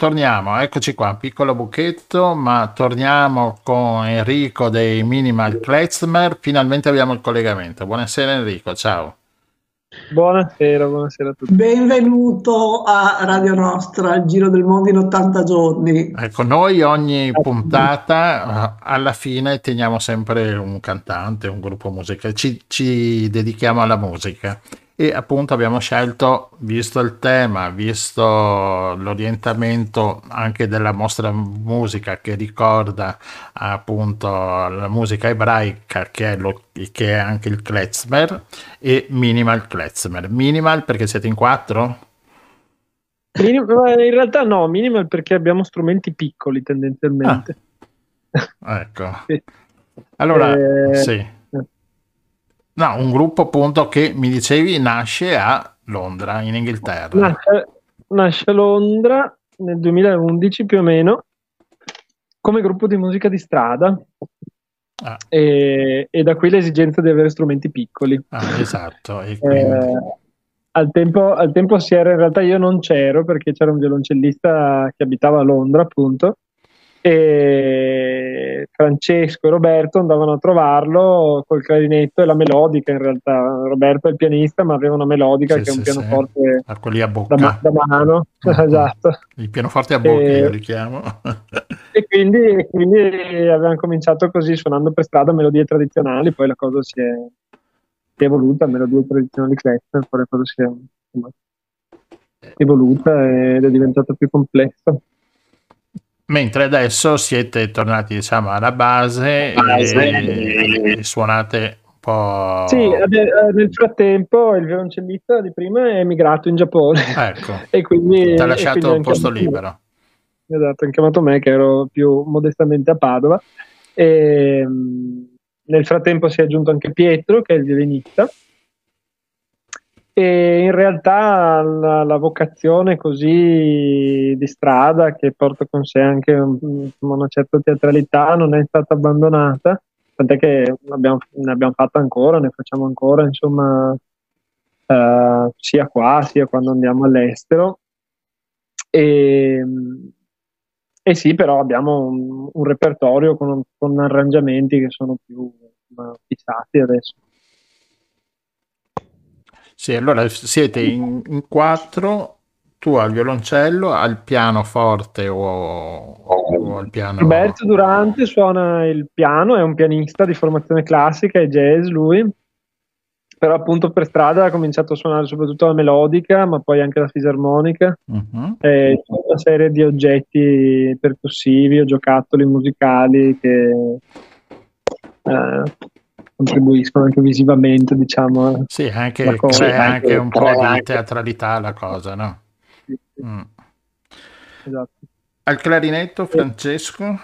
Torniamo, eccoci qua, piccolo buchetto, ma torniamo con Enrico dei Minimal Klezmer. Finalmente abbiamo il collegamento. Buonasera Enrico, ciao. Buonasera, buonasera a tutti. Benvenuto a Radio Nostra, il Giro del Mondo in 80 giorni. Ecco, noi ogni puntata alla fine teniamo sempre un cantante, un gruppo musicale, ci, ci dedichiamo alla musica e appunto abbiamo scelto, visto il tema, visto l'orientamento anche della nostra musica che ricorda appunto la musica ebraica che è, lo, che è anche il klezmer e minimal klezmer. Minimal perché siete in quattro? Minimal, in realtà no, minimal perché abbiamo strumenti piccoli tendenzialmente. Ah. Ecco. sì. Allora, eh... sì. No, un gruppo appunto che mi dicevi nasce a Londra, in Inghilterra. Nasce, nasce a Londra nel 2011 più o meno come gruppo di musica di strada. Ah. E, e, da qui l'esigenza di avere strumenti piccoli. Ah, esatto. Eh, al, tempo, al tempo si era, in realtà io non c'ero perché c'era un violoncellista che abitava a Londra, appunto, e Francesco e Roberto andavano a trovarlo col clarinetto e la melodica in realtà Roberto è il pianista ma aveva una melodica sì, che è un pianoforte sì. a bocca. Da, da mano uh-huh. esatto il pianoforte a bocca e, io li chiamo e quindi, quindi avevano cominciato così suonando per strada melodie tradizionali poi la cosa si è, si è evoluta melodie tradizionali Klezmer poi la cosa si è insomma, evoluta ed è diventata più complessa Mentre adesso siete tornati diciamo alla base, base e, e, suonate un po'. Sì, eh, nel frattempo il violoncellista di prima è emigrato in Giappone. Ecco. e quindi. Ti ha lasciato un posto libero. Esatto, hanno chiamato me che ero più modestamente a Padova. E, nel frattempo si è aggiunto anche Pietro, che è il violinista e in realtà la, la, vocazione così di strada che porta con sé anche un, una certa teatralità non è stata abbandonata, tant'è che abbiamo, ne abbiamo fatto ancora, ne facciamo ancora, insomma, eh, sia qua sia quando andiamo all'estero. E, e sì, però abbiamo un, un repertorio con, con, arrangiamenti che sono più fissati adesso. Sì, allora siete in, in quattro, tu al violoncello, al pianoforte o, o al piano... Roberto Durante suona il piano, è un pianista di formazione classica e jazz lui, però appunto per strada ha cominciato a suonare soprattutto la melodica, ma poi anche la fisarmonica, uh-huh. e una serie di oggetti percussivi o giocattoli musicali che... Eh, contribuiscono anche visivamente, diciamo. Sì, anche, crea anche un po' di teatralità la cosa, no? Sì, sì. Mm. Esatto. Al clarinetto Francesco?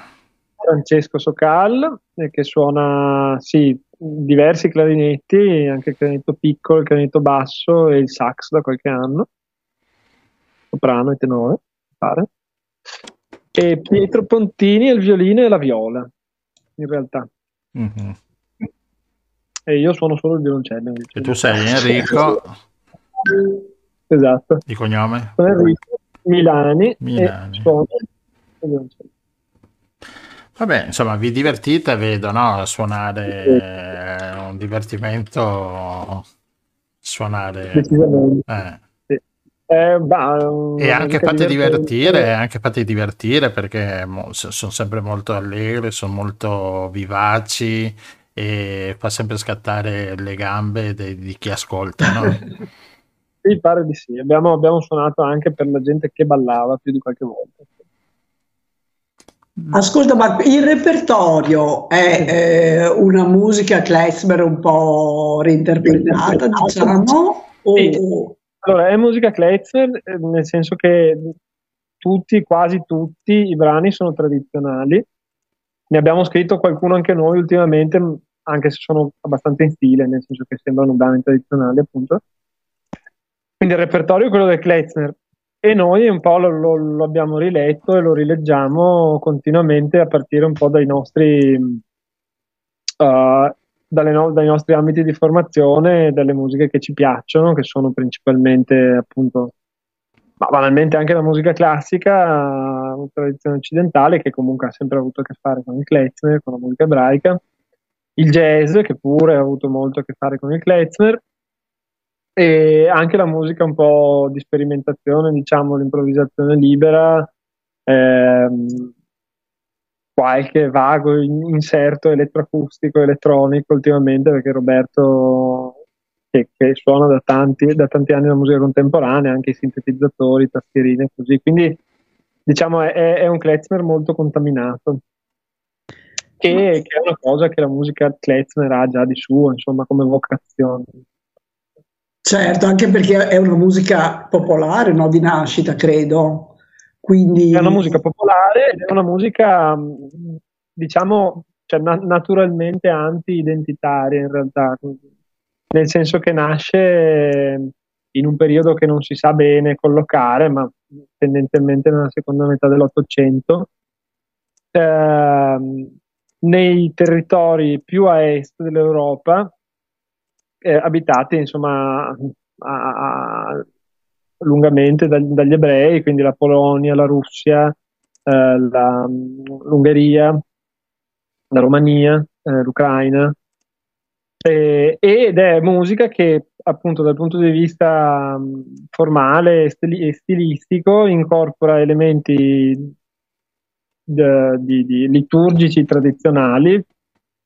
Francesco Socal, eh, che suona, sì, diversi clarinetti, anche il clarinetto piccolo, il clarinetto basso e il sax da qualche anno, soprano e tenore, pare. E Pietro Pontini il violino e la viola, in realtà. Mm-hmm. E io suono solo il violoncello. E tu sei Enrico. esatto. Di cognome? Sono Enrico Milani. Milani. suono il violoncello. Vabbè, insomma, vi divertite, vedo, no? Suonare è un divertimento. Suonare. Eh. Eh, bah, e anche fate divertire, anche fate divertire perché sono sempre molto allegri, sono molto vivaci e fa sempre scattare le gambe de- di chi ascolta, no? sì, pare di sì. Abbiamo, abbiamo suonato anche per la gente che ballava più di qualche volta. Ascolta, ma il repertorio è eh, una musica klezmer un po' reinterpretata, diciamo? O... Allora, è musica klezmer eh, nel senso che tutti, quasi tutti i brani sono tradizionali. Ne abbiamo scritto qualcuno anche noi ultimamente, anche se sono abbastanza in stile, nel senso che sembrano brani tradizionali, appunto. Quindi il repertorio è quello del Kletzner e noi un po' lo, lo, lo, abbiamo riletto e lo rileggiamo continuamente a partire un po' dai nostri, uh, no, dai nostri ambiti di formazione dalle musiche che ci piacciono, che sono principalmente appunto ma banalmente anche la musica classica, una tradizione occidentale che comunque ha sempre avuto a che fare con il klezmer, con la musica ebraica, il jazz che pure ha avuto molto a che fare con il klezmer e anche la musica un po' di sperimentazione, diciamo l'improvvisazione libera, ehm, qualche vago inserto elettroacustico, elettronico ultimamente perché Roberto che, che suona da tanti, da tanti, anni la musica contemporanea, anche i sintetizzatori, tastierine così. Quindi diciamo è, è un klezmer molto contaminato. E che è una cosa che la musica klezmer ha già di suo, insomma, come vocazione. Certo, anche perché è una musica popolare, no? di nascita, credo. Quindi... È una musica popolare è una musica, diciamo, cioè, na- naturalmente anti-identitaria in realtà nel senso che nasce in un periodo che non si sa bene collocare, ma tendenzialmente nella seconda metà dell'Ottocento, eh, nei territori più a est dell'Europa, eh, abitati insomma a, a, lungamente da, dagli ebrei, quindi la Polonia, la Russia, eh, la, l'Ungheria, la Romania, eh, l'Ucraina, ed è musica che appunto dal punto di vista formale e stilistico incorpora elementi di, di, liturgici tradizionali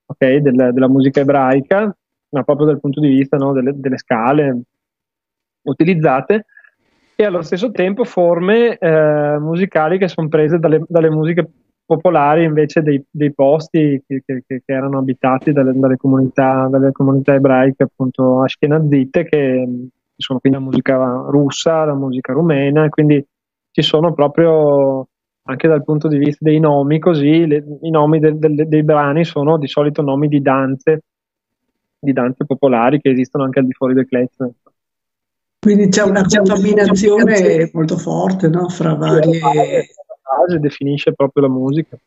okay, del, della musica ebraica, ma proprio dal punto di vista no, delle, delle, scale utilizzate, e allo stesso tempo forme eh, musicali che sono prese dalle, dalle musiche popolari invece dei, dei posti che, che, che, erano abitati dalle, dalle, comunità, dalle comunità ebraiche appunto ashkenazite che sono quindi la musica russa, la musica rumena quindi ci sono proprio anche dal punto di vista dei nomi così le, i nomi de, de, dei brani sono di solito nomi di danze di danze popolari che esistono anche al di fuori del klezmer quindi c'è una contaminazione molto forte no? fra varie base definisce proprio la musica.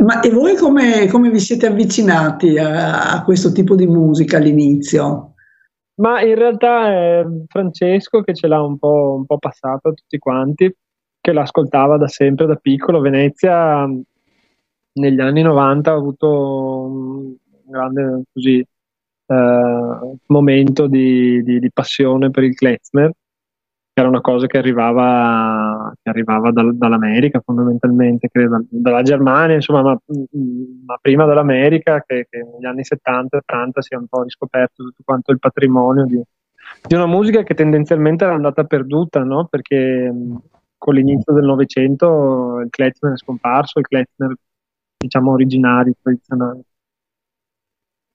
Ma e voi come, come vi siete avvicinati a, a, questo tipo di musica all'inizio? Ma in realtà è Francesco che ce l'ha un po', un po passato a tutti quanti, che l'ascoltava da sempre, da piccolo. Venezia negli anni 90 ha avuto un grande così, eh, momento di, di, di passione per il klezmer era una cosa che arrivava, che arrivava dal, dall'America fondamentalmente, credo, dalla Germania, insomma, ma, ma prima dall'America che, che, negli anni 70 e 80 si è un po' riscoperto tutto quanto il patrimonio di, di una musica che tendenzialmente era andata perduta, no? perché con l'inizio del Novecento il klezmer è scomparso, il klezmer diciamo originario, tradizionale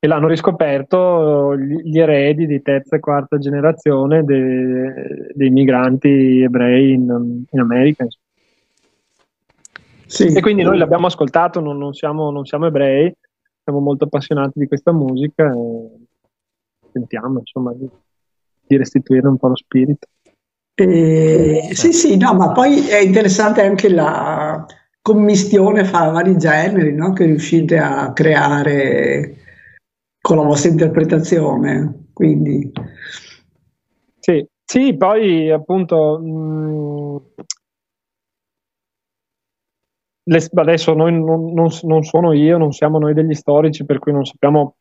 e l'hanno riscoperto gli, eredi di terza e quarta generazione de, dei migranti ebrei in, in America. Sì. E quindi noi l'abbiamo ascoltato, non, non, siamo, non, siamo, ebrei, siamo molto appassionati di questa musica e sentiamo insomma di, di restituire un po' lo spirito. Eh, sì, sì, no, ma poi è interessante anche la commistione fra vari generi no? che riuscite a creare con la vostra interpretazione. Quindi. Sì, sì poi appunto mh, le, adesso noi non, non, non, sono io, non siamo noi degli storici, per cui non sappiamo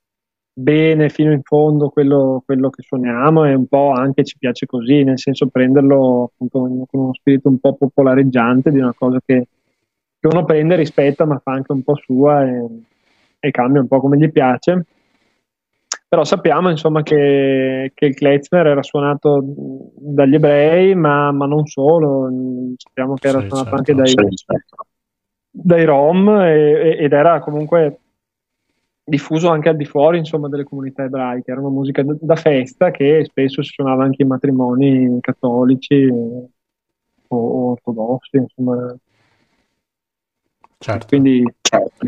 bene fino in fondo quello, quello che suoniamo e un po' anche ci piace così, nel senso prenderlo appunto con uno spirito un po' popolareggiante di una cosa che, che uno prende, rispetta, ma fa anche un po' sua e, e cambia un po' come gli piace però sappiamo insomma che, che il klezmer era suonato dagli ebrei ma, ma non solo sappiamo che era sì, suonato certo, anche dai, certo. dai rom e, ed era comunque diffuso anche al di fuori insomma, delle comunità ebraiche era una musica da festa che spesso si suonava anche in matrimoni cattolici o, o ortodossi insomma certo. quindi certo.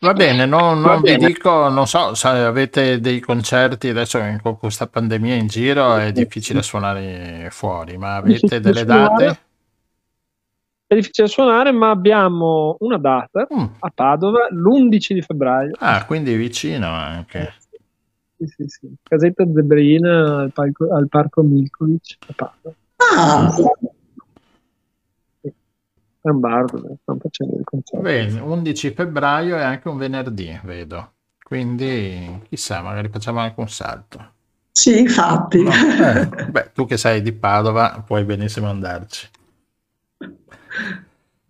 Va bene, no, non vi dico, non so se avete dei concerti adesso con questa pandemia in giro è difficile suonare fuori, ma avete delle date? È difficile suonare, ma abbiamo una data mm. a Padova l'11 di febbraio. Ah, quindi vicino anche. Sì, sì, sì. Casetta Zebrina al, al Parco Milkovic a Padova. Ah! È un bardo, stanno facendo il concerto. Bene, 11 febbraio è anche un venerdì, vedo. Quindi, chissà, magari facciamo anche un salto. Sì, infatti. No, eh, beh, tu che sei di Padova puoi benissimo andarci.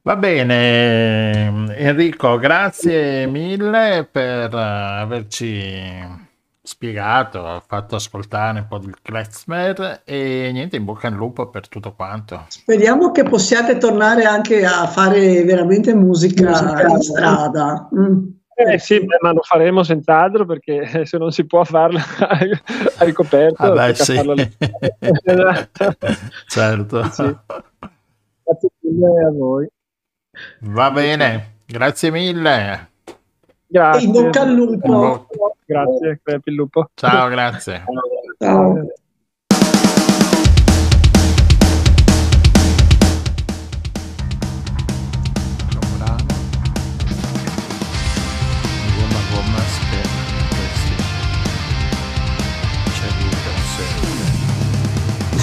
Va bene, Enrico, grazie mille per averci spiegato, fatto ascoltare un po' del klezmer e niente, in bocca al lupo per tutto quanto. Speriamo che possiate tornare anche a fare veramente musica, musica in strada. Mm. Eh sì, beh, ma lo faremo senz'altro perché se non si può farlo al coperto. Ah beh, sì. esatto. certo. Sì. Grazie mille a voi. Va bene, grazie mille. Grazie. In bocca al lupo. Grazie, crepi il lupo. Ciao, grazie. Ciao.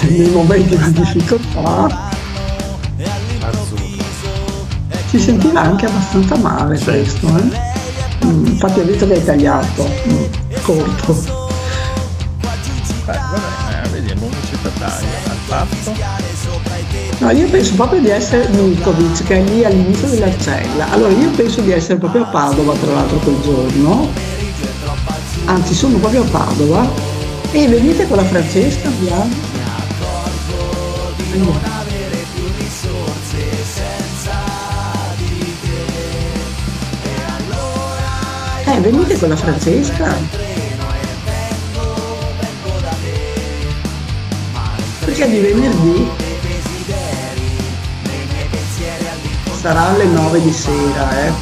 nei momenti di difficoltà si sentiva anche abbastanza male sì. questo eh? Mm, infatti ho visto che hai tagliato mm, corto beh vabbè eh, vediamo come ci taglia al fatto No, io penso proprio di essere Milkovic, che è lì all'inizio dell'Arcella. Allora, io penso di essere proprio a Padova, tra l'altro, quel giorno. Anzi, sono proprio a Padova. E venite con la Francesca, andiamo. Andiamo. Eh, venite con la Francesca. Perché di venerdì sarà alle 9 di sera, eh.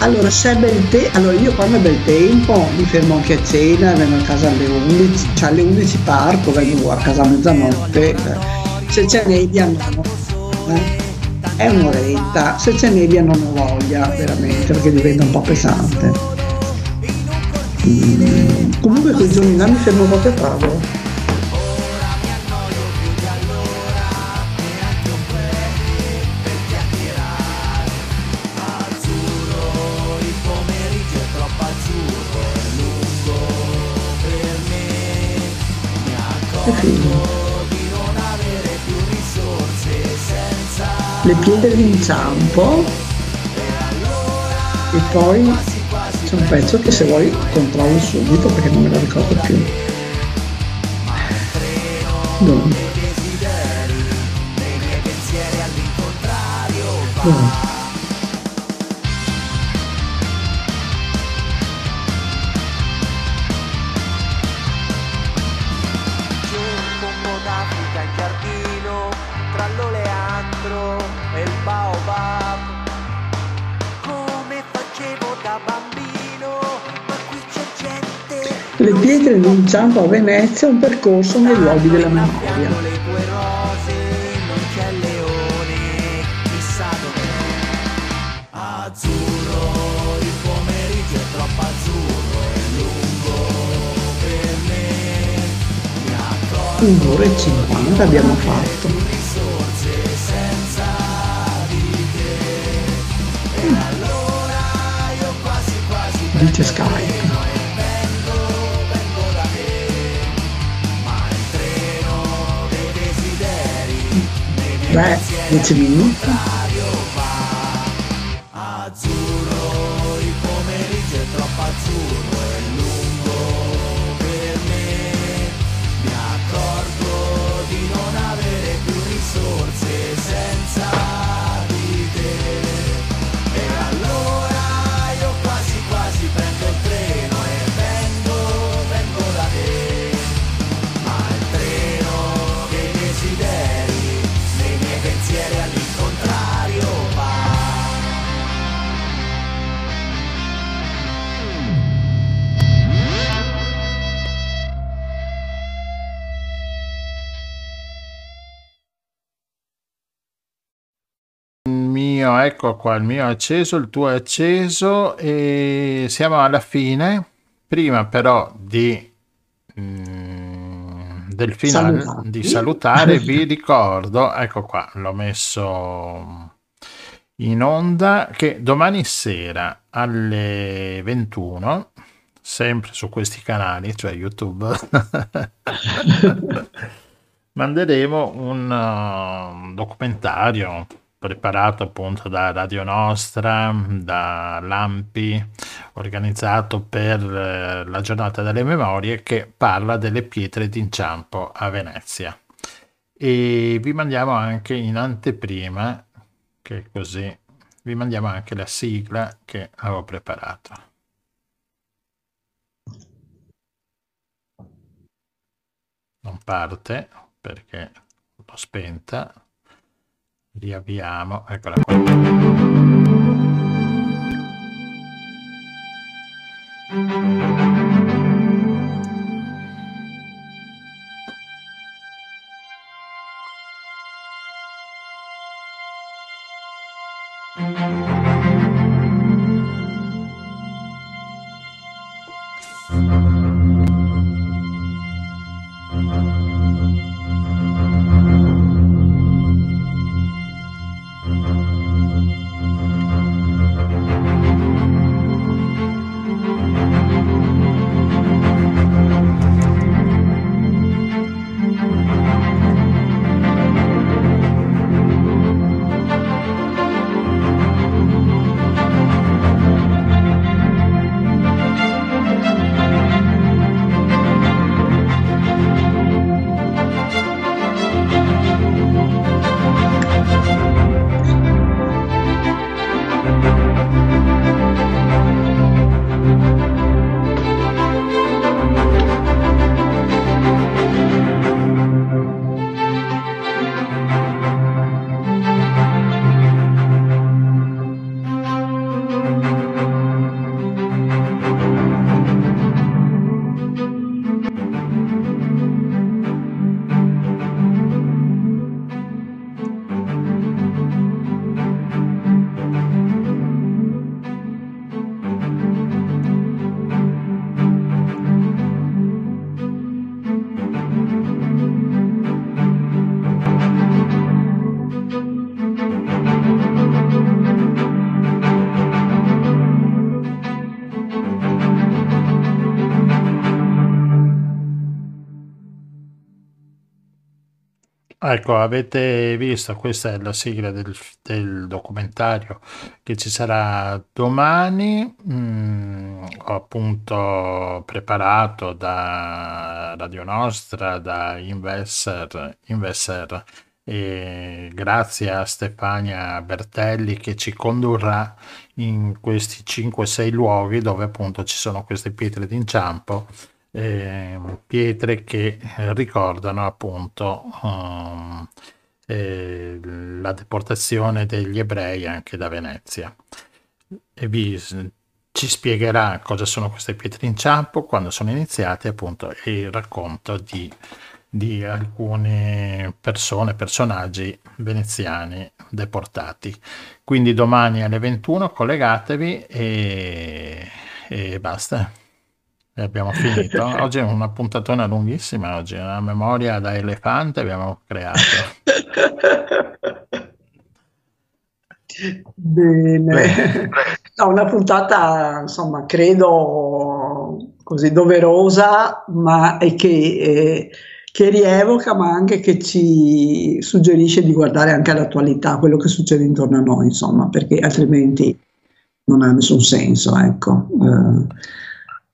Allora, se è bel tempo, allora io quando è bel tempo mi fermo anche a cena, vengo a casa alle 11, cioè alle 11 parto, vengo a casa a mezzanotte, se c'è nebbia no. Eh è un'oretta, se c'è nebbia non ho voglia veramente perché diventa un po' pesante. Mm, comunque quei giorni là mi fermo proprio a tavola. Che figo. Le pietre d'inciampo e poi c'è un pezzo che se vuoi controllo subito perché non me lo ricordo più dove? dove? Di inciampo a Venezia, un percorso nei luoghi della memoria. un'ora e cinquanta abbiamo fatto dice Skype beh 10 minuti ecco qua, il mio è acceso, il tuo è acceso e siamo alla fine. Prima però di, mm, del finale, di salutare, vi ricordo, ecco qua, l'ho messo in onda, che domani sera alle 21 sempre su questi canali, cioè YouTube, manderemo un uh, documentario preparato appunto da Radio Nostra, da Lampi, organizzato per eh, la giornata delle memorie che parla delle pietre d'inciampo a Venezia. E vi mandiamo anche in anteprima, che così vi mandiamo anche la sigla che avevo preparato. Non parte perché l'ho spenta riavviamo eccola qua Ecco, avete visto, questa è la sigla del, del documentario che ci sarà domani. Mm, appunto preparato da Radio Nostra, da Investor, Investor e grazie a Stefania Bertelli che ci condurrà in questi 5-6 luoghi dove appunto ci sono queste pietre d'inciampo eh, pietre che ricordano appunto um, eh, la deportazione degli ebrei anche da Venezia. E vi, ci spiegherà cosa sono queste pietre inciampo, quando sono iniziate appunto e il racconto di, di alcune persone, personaggi veneziani deportati. Quindi domani alle 21 collegatevi e, e basta. E abbiamo finito. Oggi è una puntatona lunghissima, oggi una memoria da elefante abbiamo creato. Bene. Bene. No, una puntata, insomma, credo così doverosa, ma e che, eh, che rievoca, ma anche che ci suggerisce di guardare anche all'attualità, quello che succede intorno a noi, insomma, perché altrimenti non ha nessun senso, ecco. Eh,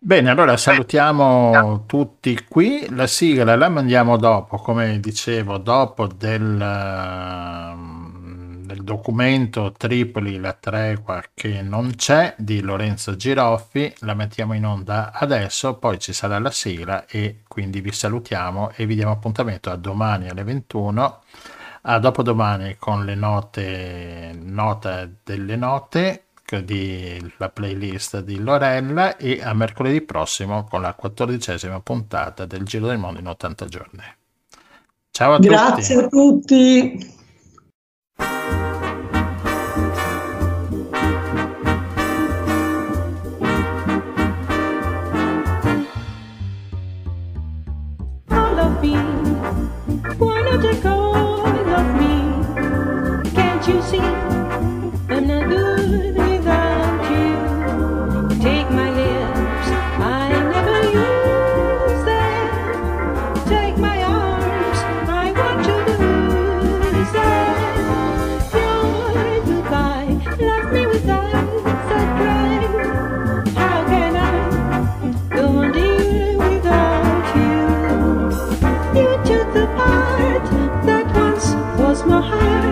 Bene, allora salutiamo tutti qui. La sigla la mandiamo dopo, come dicevo, dopo del, ehm, del documento Tripoli, la tregua che non c'è di Lorenzo Giroffi. La mettiamo in onda adesso, poi ci sarà la sigla e quindi vi salutiamo e vi diamo appuntamento a domani alle 21 a dopodomani con le note, nota delle note di la playlist di Lorella e a mercoledì prossimo con la quattordicesima puntata del Giro del Mondo in 80 giorni. Ciao a Grazie tutti. a tutti. Thank you.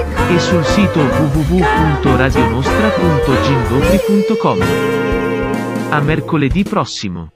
e sul sito www.radionostra.gindopri.com. A mercoledì prossimo.